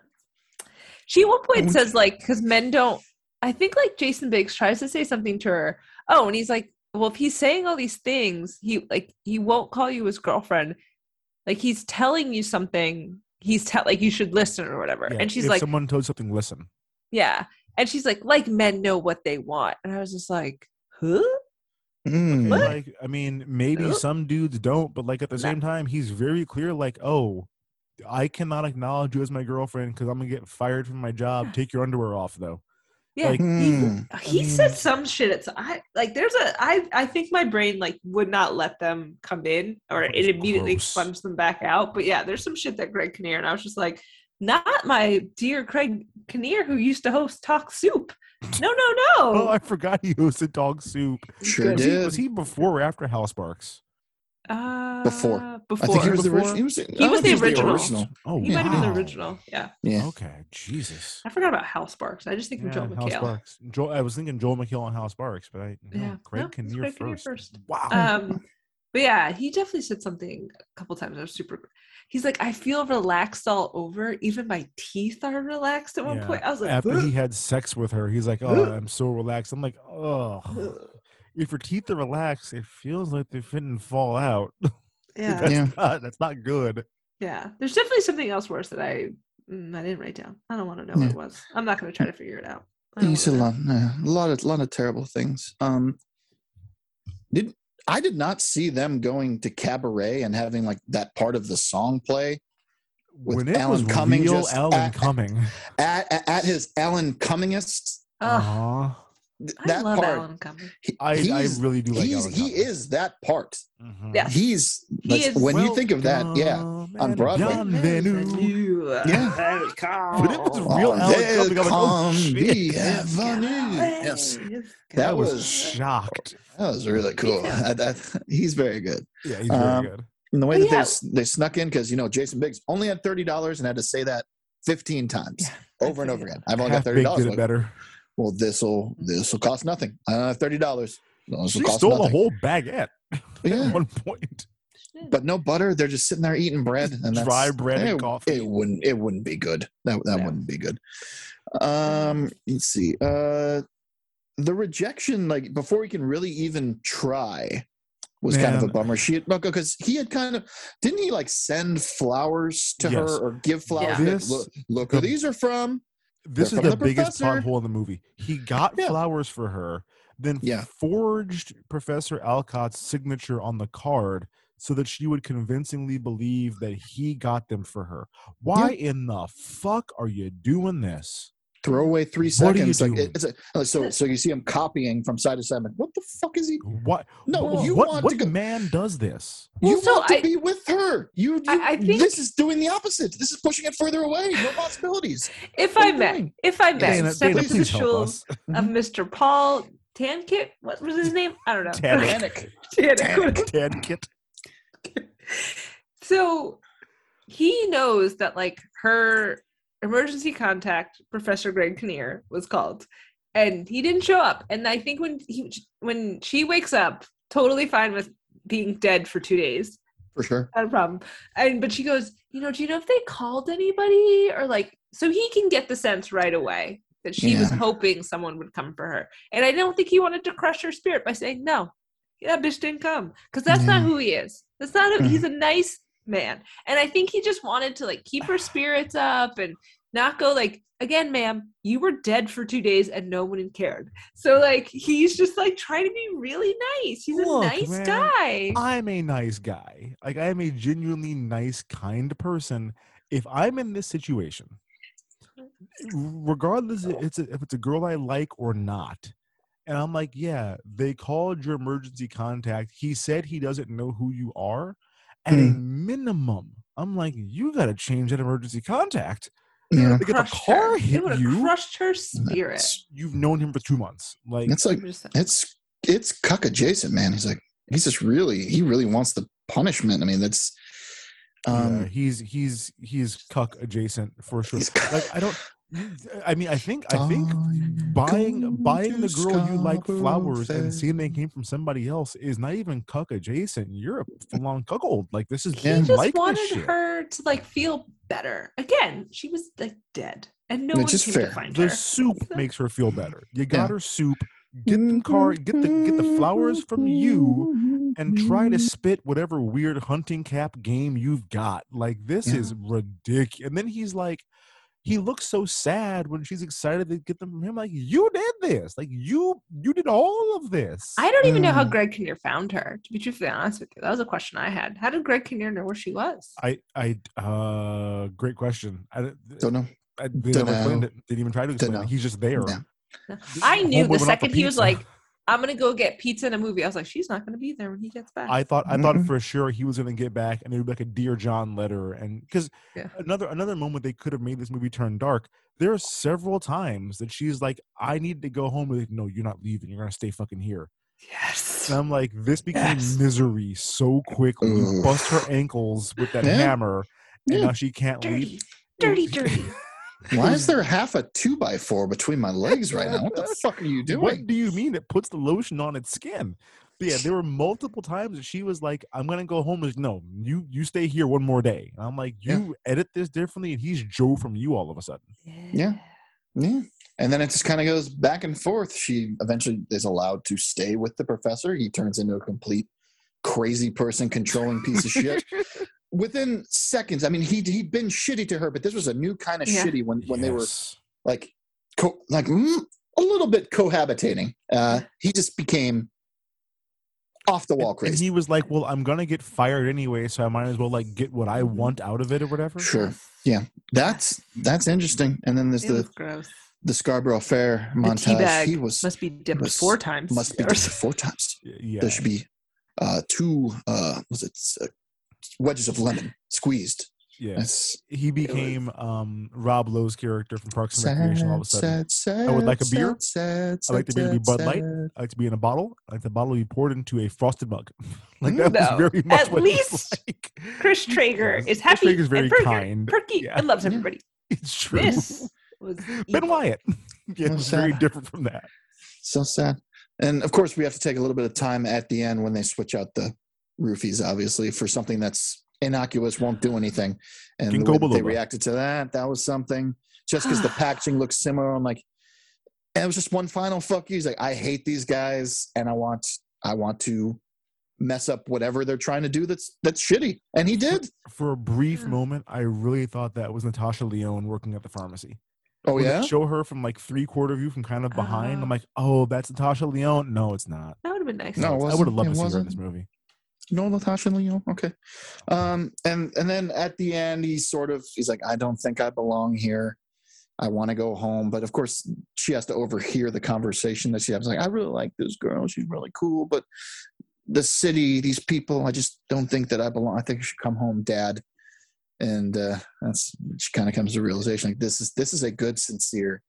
She at one point says like, because men don't. I think like Jason Biggs tries to say something to her. Oh, and he's like, well, if he's saying all these things, he like he won't call you his girlfriend. Like he's telling you something. He's tell like you should listen or whatever. Yeah, and she's if like, someone told something, listen. yeah. And she's like, like men know what they want. And I was just like, huh? Mm. Okay, like I mean, maybe Huh? some dudes don't, but like at the same time, he's very clear. Like, oh, I cannot acknowledge you as my girlfriend because I'm gonna get fired from my job. Take your underwear off, though. Yeah, Like, he, Hmm. he said some shit. It's I like there's a I I think my brain like would not let them come in or it immediately gross. expunged them back out. But yeah, there's some shit that Greg Kinnear and I was just like, not my dear Greg Kinnear who used to host Talk Soup. No, no, no. Oh. I forgot he hosted Dog Soup. Sure was, he, did. was he before or after Hal Sparks? Uh, Before. before. I think he was the original. He was, He was the original. Oh, He might have been the original. Yeah. Yeah. Okay, Jesus. I forgot about Hal Sparks. I just think of Yeah, Joel House McHale. Barks. Joel, I was thinking Joel McHale on Hal Sparks, but I no, Yeah. Greg No, it's Kinnear Greg Kinnear first. first. Wow. Um, but yeah, he definitely said something a couple times. I was super. He's like, I feel relaxed all over. Even my teeth are relaxed at one Yeah. point. I was like, After "Ugh." he had sex with her, he's like, "Oh, I'm so relaxed." I'm like, "Oh, if your teeth are relaxed, it feels like they fit and fall out. yeah, that's Yeah. not that's not good." yeah. There's definitely something else worse that I mm, I didn't write down. I don't want to know what it was. I'm not going to try to figure it out. I don't He said a lot, yeah, a lot of, lot of terrible things. Um, did I did not see them going to cabaret and having like that part of the song play with when it Alan was Cumming real just Alan at- Cumming, at, at, at his Alan Cummingest. Ugh, Aw. th- I that love part, Alan Cumming. he- I- I really do like he's, Alan he Cumming. is that part. Mhm. Yeah. He's He like, is when you think of that, yeah, on Broadway. Yeah. When it was Oh, real Oh, Alan Cumming, like, "Oh, welcome shit." bienvenue. Yes, I that was was shocked. that was really cool. That- that- he's very good. Yeah, he's very Um, good. And the way Oh, that yeah. they they snuck in because you know Jason Biggs only had thirty dollars and had to say that fifteen times over and over again. I've only got thirty Baked did dollars. it better. Well, this will this will cost nothing. I don't have thirty dollars. She cost stole nothing. a whole baguette Yeah. at one point. but no butter. They're just sitting there eating bread and that's, Dry bread and it, coffee. It wouldn't. It wouldn't be good. That that Yeah. wouldn't be good. Um, let's see. Uh, the rejection, like before we can really even try, was kind of a bummer. She because he had kind of didn't he like send flowers to Yes. her or give flowers? Yeah. This- look, look who these are from. This is the, the biggest professor. plot hole in the movie. He got Yeah. flowers for her, then Yeah. forged Professor Alcott's signature on the card so that she would convincingly believe that he got them for her. Why in the fuck are you doing this? Throw away three What are you seconds. Like doing? it's a, oh, so so you see him copying from side to side. Like, what the fuck is he? What? No, what, you what, want what to go. man does this? You Well, so want to I- be with her. You, you I- I think- this is doing the opposite. This is pushing it further away. No possibilities. If What are I you may, doing? if I may, Dana, step Dana, into the please help shoes us. of Mr. Paul Tankit. What was his name? I don't know. Tannek. Tannek. Tad Kit. So he knows that like her emergency contact, Professor Greg Kinnear, was called, and he didn't show up. And I think when he when she wakes up, totally fine with being dead for two days, For sure. not a problem. And but she goes, you know, do you know if they called anybody or like so he can get the sense right away that she was hoping someone would come for her. And I don't think he wanted to crush her spirit by saying no. That bitch didn't come because that's not who he is. That's not. A, he's mm-hmm. a nice man, and I think he just wanted to like keep her spirits up and not go like again, ma'am. You were dead for two days and no one cared. So like he's just like trying to be really nice. He's a nice man, guy. I'm a nice guy. Like I am a genuinely nice, kind person. If I'm in this situation, regardless if it's a, if it's a girl I like or not, and I'm like, yeah, they called your emergency contact. He said he doesn't know who you are. At a minimum, I'm like, you got to change that emergency contact. Yeah. Like if a Crushed car her. Hit would you, crushed her spirit. you've known him for two months. Like It's like I'm just saying. it's it's cuck adjacent, man. He's like he's just really he really wants the punishment. I mean, that's yeah, um he's he's he's cuck adjacent for sure. Like I don't. I mean, I think I think buying buying the girl you like flowers and seeing they came from somebody else is not even cuck adjacent. You're a full on cuckold. Like this is he just like this wanted shit. her to like feel better. Again, she was like dead, and no Which one is came fair. to find The her. soup makes her feel better. You got Yeah. her soup. Get the car. Get the get the flowers from you, and try to spit whatever weird hunting cap game you've got. Like this Yeah. is ridiculous. And then he's like, he looks so sad when she's excited to get them from him. Like you did this. Like you you did all of this. I don't even know how Mm. Greg Kinnear found her. To be truthfully honest with you, that was a question I had. How did Greg Kinnear know where she was? I I uh great question. I, don't- don't know. I they never Dunno. it. Didn't even try to explain it. He's just there. Yeah. I knew the went out for second he was like, "I'm gonna go get pizza and a movie." I was like, "She's not gonna be there when he gets back." I thought I thought Mhm. for sure he was gonna get back and it would be like a Dear John letter and because Yeah. another another moment they could have made this movie turn dark. There are several times that she's like, I need to go home. Like, no, you're not leaving. You're gonna stay fucking here. yes. And I'm like, this became Yes. misery so quickly. You bust her ankles with that Yeah. hammer, and Yeah. now she can't dirty, leave. dirty, dirty. Why is there half a two by four between my legs right now? What the fuck are you doing? What do you mean it puts the lotion on its skin? But yeah, there were multiple times that she was like, "I'm gonna go home." Like, no, you you stay here one more day. And I'm like, Yeah. you edit this differently, and he's Joe from you all of a sudden. Yeah. Yeah. And then it just kind of goes back and forth. She eventually is allowed to stay with the professor. He turns into a complete crazy person, controlling piece of shit. Within seconds, I mean, he he'd been shitty to her, but this was a new kind of Yeah. shitty when when they were like, co- like mm, a little bit cohabitating. Uh, he just became off the wall And, and crazy. he was like, "Well, I'm gonna get fired anyway, so I might as well like get what I want out of it or whatever." Sure. Yeah, that's that's interesting. And then there's It the was gross. the Scarborough Fair The montage. He was must be dipped was- four times. must be dipped four times. Yeah. There should be uh, two uh, was it uh, wedges of lemon squeezed. yeah. That's He became um Rob Lowe's character from Parks and Recreation all of a sudden. sad, sad. I would like a beer. Sad, sad, I like the beer to be sad, Bud Light. I like to be in a bottle. I like the bottle to be poured into a frosted mug. like that No, was very much at what it was least like. Chris Traeger Yes. is Chris happy. Traeger's very and perky, kind. perky Yeah. and loves Yeah. everybody. It's true. This was ben. Wyatt. yeah, Well, it's very different from that. So sad. And of course, we have to take a little bit of time at the end when they switch out the roofies, obviously, for something that's innocuous, won't do anything. And the way they reacted to that, that was something. Just because the packaging looks similar, I'm like, and it was just one final fuck you. He's like, I hate these guys, and I want, I want to mess up whatever they're trying to do. That's that's shitty, and he did. For a brief Yeah. moment, I really thought that was Natasha Lyonne working at the pharmacy. Oh When yeah, show her from like three quarter view from kind of behind. Oh. I'm uh-huh. like, oh, that's Natasha Lyonne. No, it's not. That would have been nice. No, I would have loved It to see her in this movie. No Natasha and Leo. Okay, um, and and then at the end, he's sort of he's like, I don't think I belong here. I want to go home. But of course, she has to overhear the conversation that she has. Like, I really like this girl. She's really cool. But the city, these people, I just don't think that I belong. I think I should come home, Dad. And uh, that's she kind of comes to realization like this is this is a good, sincere,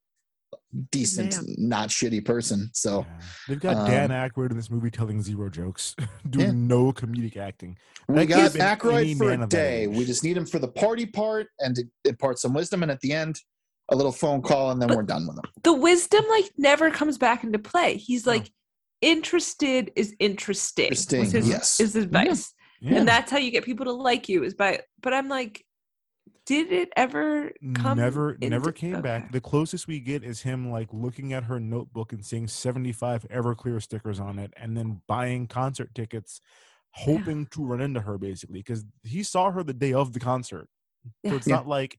decent, Man. not shitty person. So They've got Dan Um, Aykroyd in this movie telling zero jokes, doing Yeah. no comedic acting. we That got could've been any Aykroyd for a day. We just need him for the party part and to impart some wisdom. And at the end, a little phone call, and then we're done with him. the wisdom like never comes back into play. He's like interested is interesting. was Interesting, his, yes. Is his advice. Yeah. And that's how you get people to like you is by but I'm like, did it ever come never never came okay. back. The closest we get is him like looking at her notebook and seeing 75 Everclear stickers on it and then buying concert tickets hoping to run into her basically because he saw her the day of the concert. So it's Yeah. not like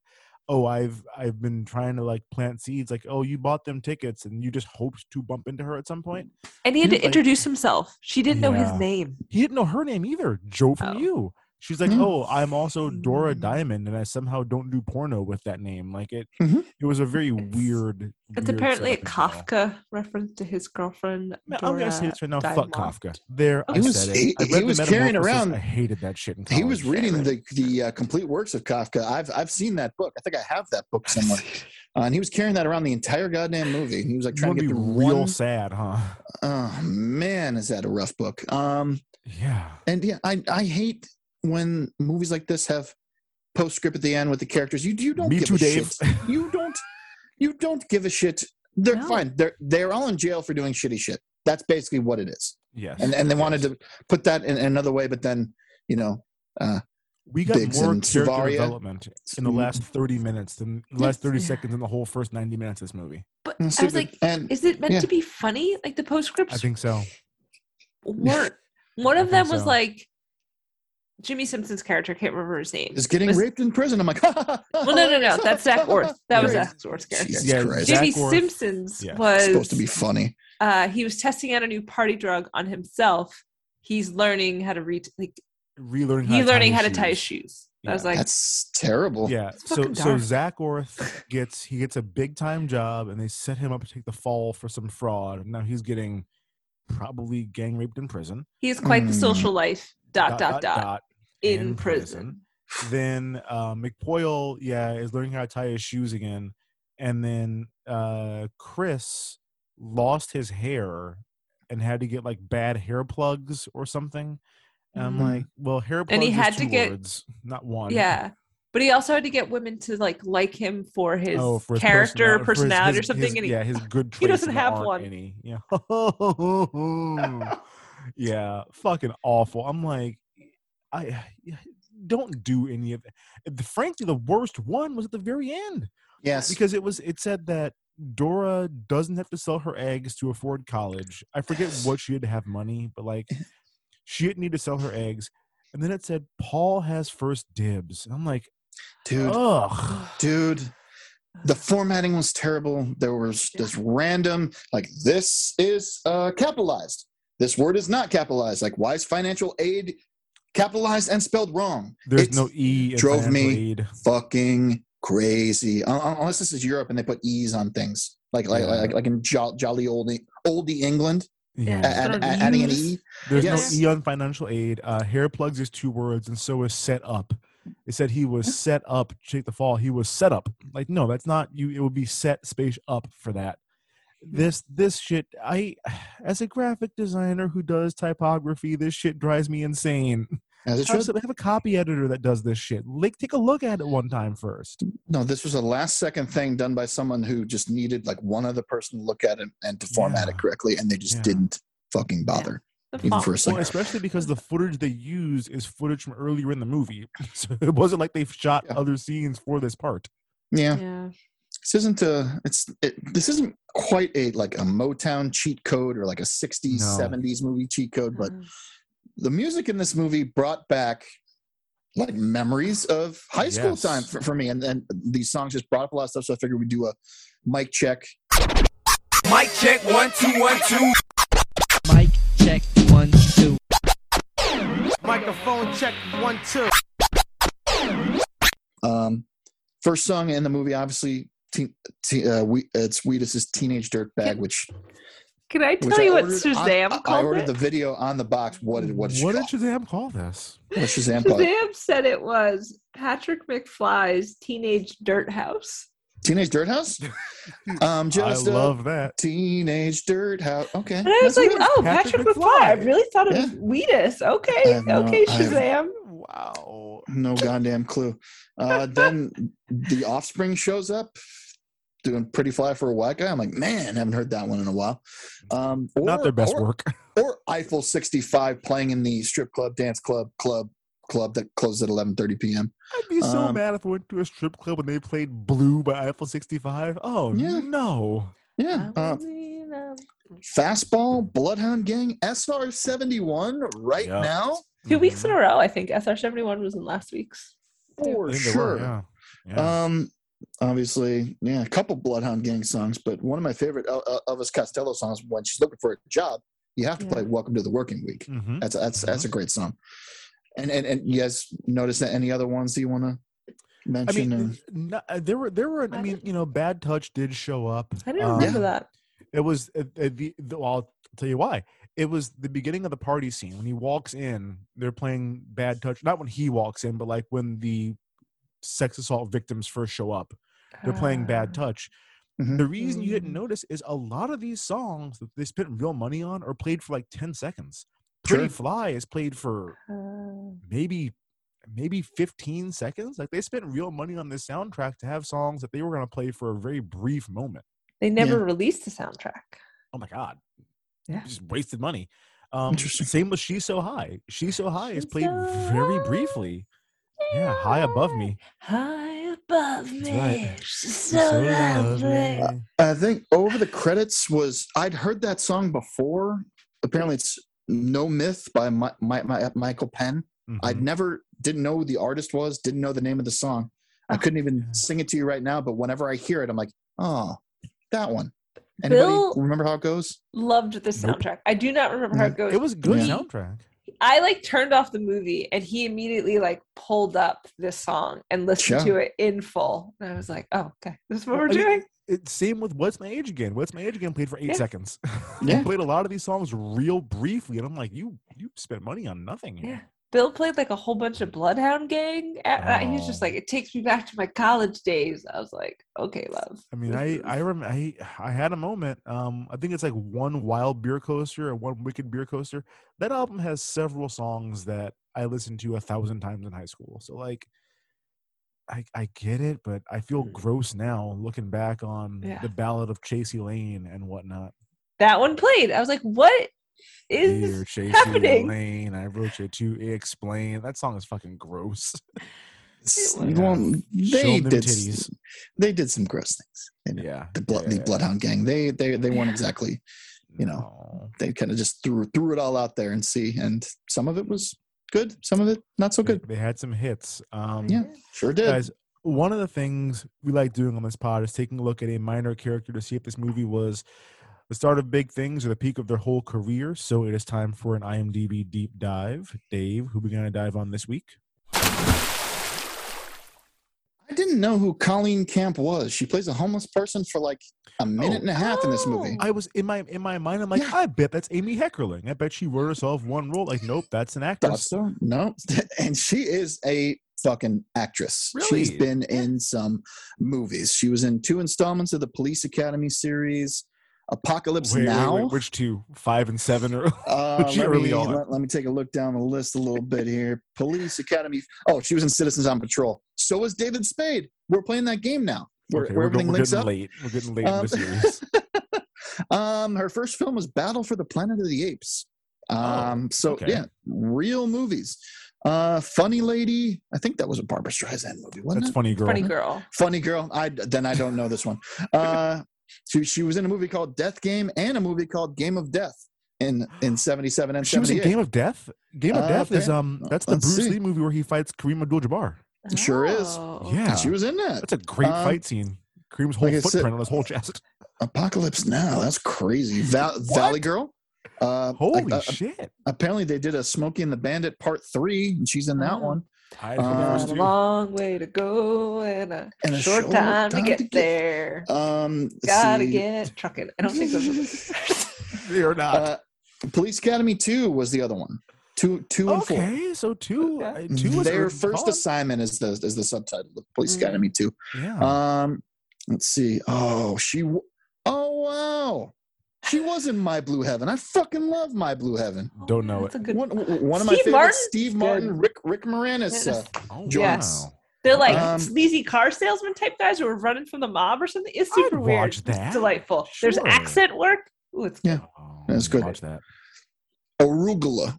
oh I've I've been trying to like plant seeds like oh you bought them tickets and you just hoped to bump into her at some point. And he had He to like- introduce himself. She didn't know his name. He didn't know her name either. Joe from Oh. you. She's like, Hmm. oh, I'm also Dora. Diamond, and I somehow don't do porno with that name. Like it, Mhm. it was a very It's- weird. It's weird apparently a setup as. Kafka reference to his girlfriend. Man, I'm gonna say Dora this right now. Diamond. Fuck Kafka. There, I He was- said it. he- I he was carrying around- I hated that shit in He was reading the the uh, complete works of Kafka. I've I've seen that book. I think I have that book somewhere. Uh, and he was carrying that around the entire goddamn movie. He was like trying gonna to be get through real one. sad, huh? Oh man, is that a rough book? Um, Yeah. and yeah, I I hate when movies like this have postscript at the end with the characters. You you don't Me give too, a Dave. shit. You don't you don't give a shit. They're No. fine. They're they're all in jail for doing shitty shit. That's basically what it is. Yes. And and they wanted to put that in another way, but then you know. Uh, we got Biggs more character Savaria. development in the Mm. last 30 minutes than the last 30 Yeah. seconds in the whole first 90 minutes of this movie. But I was like, and is it meant yeah. to be funny? Like the postscripts I think so. weren't. One of them was so. like Jimmy Simpson's character. I can't remember his name. is getting was- raped in prison. I'm like, Well, no, no, no. That's Zak Orth. That was Zak Orth's character. Jesus Yeah, Christ. Zak Jimmy Orth- Simpson's yeah. was supposed to be funny. uh, he was testing out a new party drug on himself. He's learning how to read, like Relearning how he's learning how to tie his shoes. shoes. I was like, That's terrible. Yeah. It's So fucking so. Zak Orth gets he gets a big time job and they set him up to take the fall for some fraud. And now he's getting probably gang raped in prison. he has quite the Mm. social life. Dot dot dot. In, in prison. Then uh, McPoyle, yeah, is learning how to tie his shoes again. And then uh, Chris lost his hair and had to get like bad hair plugs or something. And I'm Mhm. like, well, hair plugs And he had to get- words, not one. Yeah. But he also had to get women to like like him for his, Oh, for his character, personali- for his- personality, or something. his- and he, yeah, his good. he doesn't have one. Any. Yeah. yeah, fucking awful. I'm like, I don't do any of it. The- Frankly, the worst one was at the very end Yes. because it was. It said that Dora doesn't have to sell her eggs to afford college. I forget what she had to have money, but like, she didn't need to sell her eggs. And then it said Paul has first dibs. And I'm like, dude. ugh. dude the formatting was terrible there was this random like this is uh capitalized this word is not capitalized like why is financial aid capitalized and spelled wrong There's It's no E. Drove me aid. fucking crazy Un- un- unless this is europe and they put e's on things like like Yeah. like, like in jo- jolly oldie oldie england Yeah. a- add- a- adding an e There's Yes. no E on financial aid. Uh, hair plugs is two words, and so is set up. It said he was set up to take the fall. He was set up. Like, no, that's not you. It would be set space up for that. This this shit. I, as a graphic designer who does typography, this shit drives me insane. as it Have, should have a copy editor that does this shit. Like, take a look at it one time first. no this was a last second thing done by someone who just needed like one other person to look at it and to format Yeah. it correctly and they just Yeah. didn't fucking bother the even for a second. Well, especially because the footage they use is footage from earlier in the movie, so it wasn't like they've shot Yeah. other scenes for this part. yeah Yeah. This isn't a it's it, this isn't quite a like a motown cheat code or like a 60s No. 70s movie cheat code but Mm. the music in this movie brought back like memories of high school Yes. time for, for me and then these songs just brought up a lot of stuff so i figured we'd do a mic check Mic check one two one two. Mic check one two. Microphone check one two. um first song in the movie obviously teen, teen, uh, we, it's Wheatus's Teenage Dirtbag, which Can I tell you what ordered Shazam on, I called ordered it? the video on the box. What did what did, she What did Shazam call this? it? What Shazam call it? Shazam said it was Patrick McFly's Teenage Dirt House. Teenage Dirt House? Um, just I a love that. Teenage Dirt House. Okay. And I was that's like, oh, Patrick Patrick, McFly. I really thought it was Yeah. Wheatus. I Okay, have no- okay, I have- Shazam. Wow. no goddamn clue. Uh, then the Offspring shows up, doing "Pretty Fly for a White Guy." I'm like, man, haven't heard that one in a while. Um, Not their best or- work. Or Eiffel 65 playing in the strip club, dance club, club, club that closes at 11:30 p.m. I'd be so Um, mad if I went to a strip club and they played Blue by Eiffel 65. Oh, Yeah. no. Yeah. Uh, Fastball, Bloodhound Gang, SR 71 right Yep. now. Two weeks in Mm-hmm. a row, I think. SR seventy one was in last week's. For I think they sure. were, yeah. Yeah. Um, obviously, yeah, a couple Bloodhound Gang songs, but one of my favorite El- El- Elvis Costello songs when she's looking for a job, you have to Yeah. play "Welcome to the Working Week." Mhm. That's that's that's a great song. And and and you guys notice that any other ones that you want to I mention? mean, or- no, there were there were. I I mean, you know, Bad Touch did show up. I didn't Um, remember that. It was uh, the, the well, I'll tell you why. It was the beginning of the party scene when he walks in. They're playing Bad Touch. Not when he walks in, but like when the sex assault victims first show up. They're playing Bad Uh, Touch. Mhm. The reason you didn't Mm. notice is a lot of these songs that they spent real money on are played for like ten seconds. Pretty Sure. Fly is played for uh, maybe maybe 15 seconds like they spent real money on this soundtrack to have songs that they were going to play for a very brief moment they never released the soundtrack. oh my god Yeah. just wasted money um Interesting. same with she's so high she's so high is played so very high. briefly yeah high above me High above me. right. She's She's so, so lovely. lovely. I think over the credits was I'd heard that song before. Apparently, it's "No Myth" by Mi- Mi- Mi- Michael Penn. I'd Mhm. never didn't know who the artist was, didn't know the name of the song. I Oh. couldn't even sing it to you right now, but whenever I hear it, I'm like, oh, that one. Anybody Bill- remember how it goes? Loved the Nope. soundtrack. I do not remember how it goes. it was good Yeah. soundtrack I like turned off the movie and he immediately like pulled up this song and listened Sure. to it in full. And I was like, oh, okay, this is what we're I mean, doing. it, same with what's my age again what's my age again played for eight Yeah. seconds Yeah. They played a lot of these songs real briefly and i'm like you you spent money on nothing here. Yeah. Bill played like a whole bunch of Bloodhound Gang. a- uh, He was just Oh. like, it takes me back to my college days. I was like, okay, love. I mean, I I rem- I I had a moment. Um, I think it's like one wild beer coaster and one wicked beer coaster. That album has several songs that I listened to a thousand times in high school. So like, I I get it, but I feel gross now looking back on. Yeah. the Ballad of Chasey Lane and whatnot. that one played. I was like, what is Dear Chasey happening? Lane, I wrote you to explain. That song is fucking gross. S- Yeah. Well, Show they did. s- titties. They did some gross things. You know, Yeah, the blood, yeah, the yeah. Bloodhound Gang. They they they weren't exactly. you know, No. They kind of just threw threw it all out there and see, and some of it was good, some of it not so They- good. They had some hits. Um, Yeah, sure did. Guys, one of the things we like doing on this pod is taking a look at a minor character to see if this movie was the start of big things or the peak of their whole career. So it is time for an IMDb deep dive. Dave, who we going to dive on this week? I didn't know who Colleen Camp was. She plays a homeless person for like a minute and a half in this movie. Oh, I was in my in my mind. I'm like, I bet that's Amy Heckerling. I bet she wrote herself one role. Like, nope, that's an actress. so? No, and she is a fucking actress. She's been in some movies. She was in two installments of the Police Academy series, Apocalypse Wait, wait, Now. wait, which two? Five and seven? Or Uh, was let, early me, on? let, let me take a look down the list a little bit here. Police Academy. Oh, she was in Citizens on Patrol. So was David Spade. We're playing that game now, where, Okay, where we're, go- everything we're links getting up. late. We're getting late in Um, the series. um, her first film was Battle for the Planet of the Apes. Um, so Oh, okay. yeah, real movies. Uh, Funny Lady. I think that was a Barbra Streisand movie, wasn't That's it? funny, girl. Funny girl. Funny Girl. I then I don't know this one. Uh, she she was in a movie called Death Game and a movie called Game of Death in in seventy seven and She was in. Game of Death. Game of Uh, Death is um that's the Let's Bruce see. Lee movie where he fights Kareem Abdul-Jabbar. Sure is. Oh. Yeah, She was in that. That's a great Um, fight scene. Kareem's whole like I said- footprint on his whole chest. Apocalypse Now. That's crazy. Val- Valley Girl. Uh, Holy uh, shit! apparently they did a Smokey and the Bandit Part Three, and she's in that Oh. one. Tied for Um, first a long way to go and a, And a short, short time, time to get to get- there. Um, Gotta see. get trucking. I don't think those are the They're not. Uh, Police Academy Two was the other one. Two, two, and four. okay, so two. uh, Two Their good first call. assignment is the is the subtitle of Police Mm. Academy Two. Yeah. Um, let's see. Oh, she. Oh wow, she was in My Blue Heaven. I fucking love My Blue Heaven. Don't know That's it. a good One, one of my Steve favorites. Martin? Steve Martin, Rick Rick Moranis. Uh, Oh, Yes. wow. They're like Um, sleazy car salesman type guys who are running from the mob or something. It's super I'd weird. watch It's that. delightful. There's Sure. accent work. Ooh, it's Yeah. Oh, That's good. Watch that. arugula.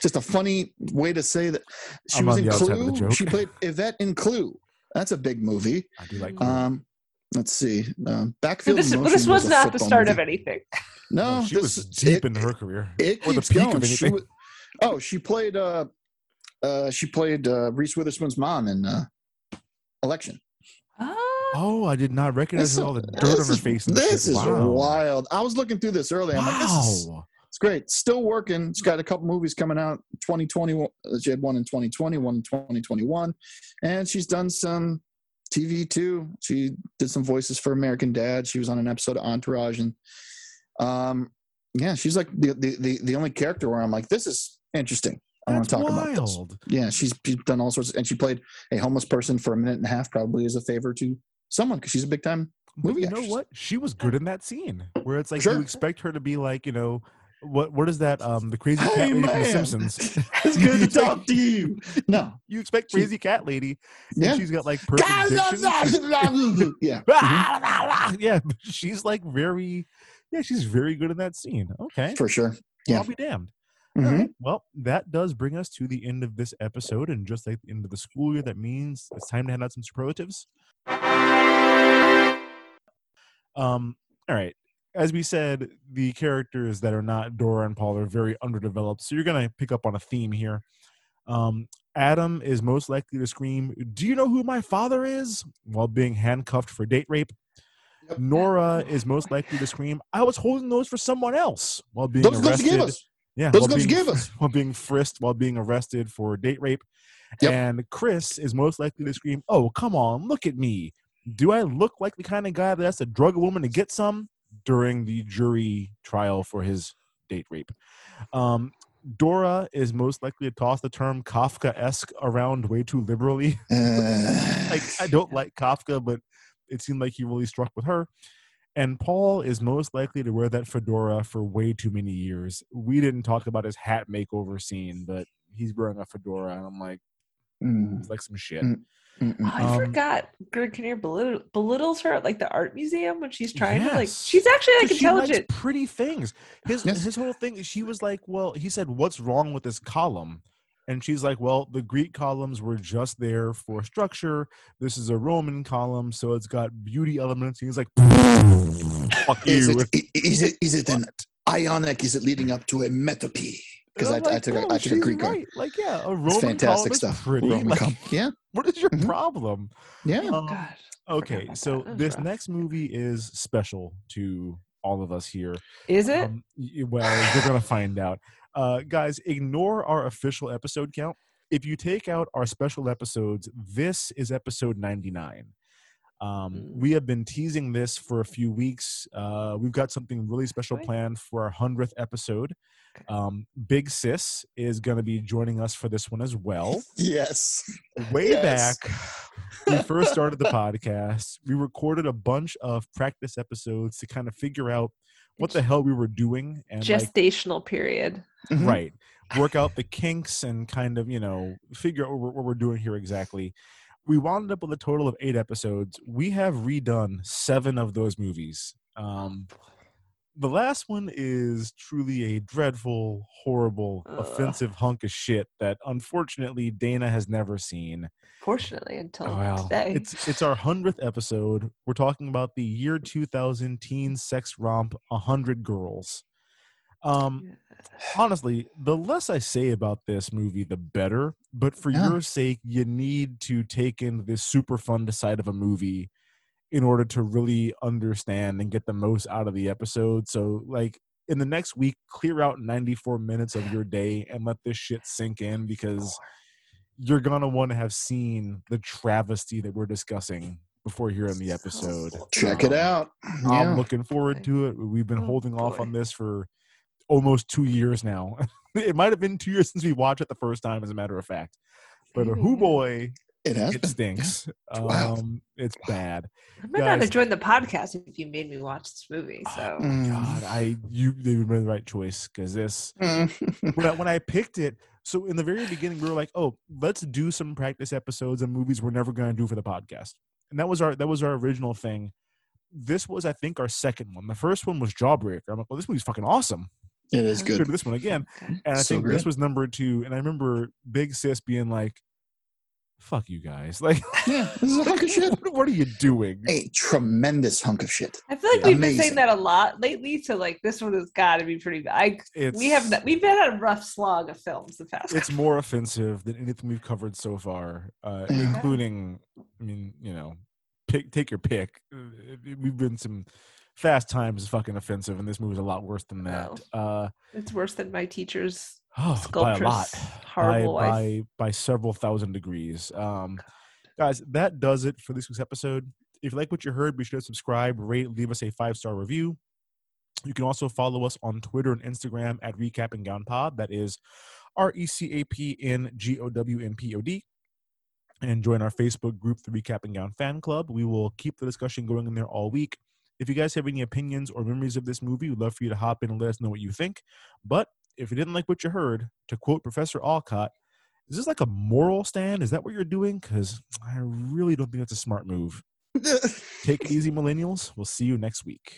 Just a funny way to say that. She I'm was in the outside of the Clue. She played Yvette in Clue. That's a big movie. I do like. Clue. Um, let's see. Um, So Backfield this, Motion this was a not the football start of anything. No, No, she this, was deep it, in her career. It or the peak going. of She anything. wa- oh, she played. Uh, uh, she played uh, Reese Witherspoon's mom in uh, Election. Oh, Oh, I did not recognize This all the dirt on her face. This shit. is wow. wild. I was looking through this earlier. I'm like, this is Wow. it's great. Still working. She's got a couple movies coming out. 2020. She had one in 2020, one in 2021, and she's done some TV too. She did some voices for American Dad. She was on an episode of Entourage, and um, yeah, she's like the the the, the only character where I'm like, this is interesting. I want to talk about this. Yeah, she's, she's done all sorts, and she played a homeless person for a minute and a half, probably as a favor to someone because she's a big time But movie you know what? She was good in that scene where it's like Sure. you expect her to be like, you know, what what is that? Um, the crazy cat Hey, lady from The. Simpsons. It's good to talk to you. No, You expect She- crazy cat lady, Yeah. and she's got like perfect diction. yeah. yeah, she's like very, yeah, she's very good in that scene. Okay, for sure. Yeah. I'll be damned. Mhm. right, Well, that does bring us to the end of this episode, and just like the end of the school year, that means it's time to hand out some superlatives. Um. All right. As we said, the characters that are not Dora and Paul are very underdeveloped, so you're gonna pick up on a theme here. Um, Adam is most likely to scream, "Do you know who my father is?" while being handcuffed for date rape. Nora is most likely to scream, "I was holding those for someone else," while being Those arrested. Yeah, Those while guns being, give us. while being frisked, while being arrested for date rape. Yep. And Chris is most likely to scream, "Oh, come on, look at me! Do I look like the kind of guy that has to drug a woman to get some?" During the jury trial for his date rape, um, Dora is most likely to toss the term Kafka-esque around way too liberally. Uh, like I don't like Kafka, but it seemed like he really struck with her. And Paul is most likely to wear that fedora for way too many years. We didn't talk about his hat makeover scene, but he's wearing a fedora, and I'm like, mm, it's like some shit. Mm. I Um, forgot. Greg Kinnear belittle, belittles her at like the art museum when she's trying to like. She's actually like 'Cause she likes intelligent. pretty things. His Yes. his whole thing. She was like, well, he said, what's wrong with this column? And she's like, well, the Greek columns were just there for structure. This is a Roman column, so it's got beauty elements. And he's like, fuck Is you. it, i- is it is it an ionic? Is it leading up to a metope? Because I, And I'm I like, took no, a, I took a Greek. one. right. Like, yeah, a Roman It's fantastic stuff. Pretty. Roman Like, com- yeah, what is your Mhm. problem? yeah. Um, God. okay, so that. That was this rough. next movie is special to all of us here. Is it? Um, well, you're gonna find out, uh, guys. Ignore our official episode count. If you take out our special episodes, this is episode 99. Um, Mm. we have been teasing this for a few weeks. Uh, we've got something really special planned for our hundredth episode. Um, Big Sis is going to be joining us for this one as well. Yes. Way Yes. back, we first started the podcast. We recorded a bunch of practice episodes to kind of figure out what the hell we were doing and like, Gestational period. Mhm. right work out the kinks and kind of you know figure out what we're, what we're doing here exactly we wound up with a total of eight episodes we have redone seven of those movies um the last one is truly a dreadful horrible Ugh. offensive hunk of shit that unfortunately dana has never seen Fortunately, until Oh, well, today. it's it's our hundredth episode. We're talking about the year 2000 teen sex romp, A Hundred Girls. Um, honestly, the less I say about this movie, the better. But for Yeah. your sake, you need to take in this super fun side of a movie in order to really understand and get the most out of the episode. So, like in the next week, clear out 94 minutes of your day and let this shit sink in because you're gonna want to have seen the travesty that we're discussing before hearing the episode. Check it Um, out. Yeah. I'm looking forward to it. We've been Oh, holding off on this for almost two years now. it might have been two years since we watched it the first time, as a matter of fact. But Maybe, who boy, It has it been. stinks. Wow. Um, it's bad. I might not Guys- have joined the podcast if you made me watch this movie. So Mm. God, I you they made the right choice because this Mm. when I, when I picked it. So in the very beginning, we were like, "Oh, let's do some practice episodes of movies we're never going to do for the podcast," and that was our that was our original thing. This was, I think, our second one. The first one was Jawbreaker. I'm like, "Well, this movie's fucking awesome." It is good. this one again. And I So think this was number two. And I remember Big Sis being like, "Fuck you guys! Like, Yeah, this is a hunk of shit. what, what are you doing?" A tremendous hunk of shit. I feel like Yeah. we've been saying that a lot lately. So like this one has got to be pretty bad. I, It's we have we've been at a rough slog of films the past. it's more offensive than anything we've covered so far, uh, Yeah. including, I mean, you know, pick take your pick. Uh, We've been some fast times is fucking offensive, and this movie's a lot worse than that. Uh, It's worse than my teacher's oh, by a lot, by, horrible wife. by by several thousand degrees. Um, guys, that does it for this week's episode. If you like what you heard, be sure to subscribe, rate, leave us a five star review. You can also follow us on Twitter and Instagram at Recap and Gown Pod. That is R E C A P N G O W N P O D. And join our Facebook group, the Recap and Gown Fan Club. We will keep the discussion going in there all week. If you guys have any opinions or memories of this movie, we'd love for you to hop in and let us know what you think. But if you didn't like what you heard, to quote Professor Alcott, is this like a moral stand? Is that what you're doing? Because I really don't think that's a smart move. Take it easy, millennials. We'll see you next week.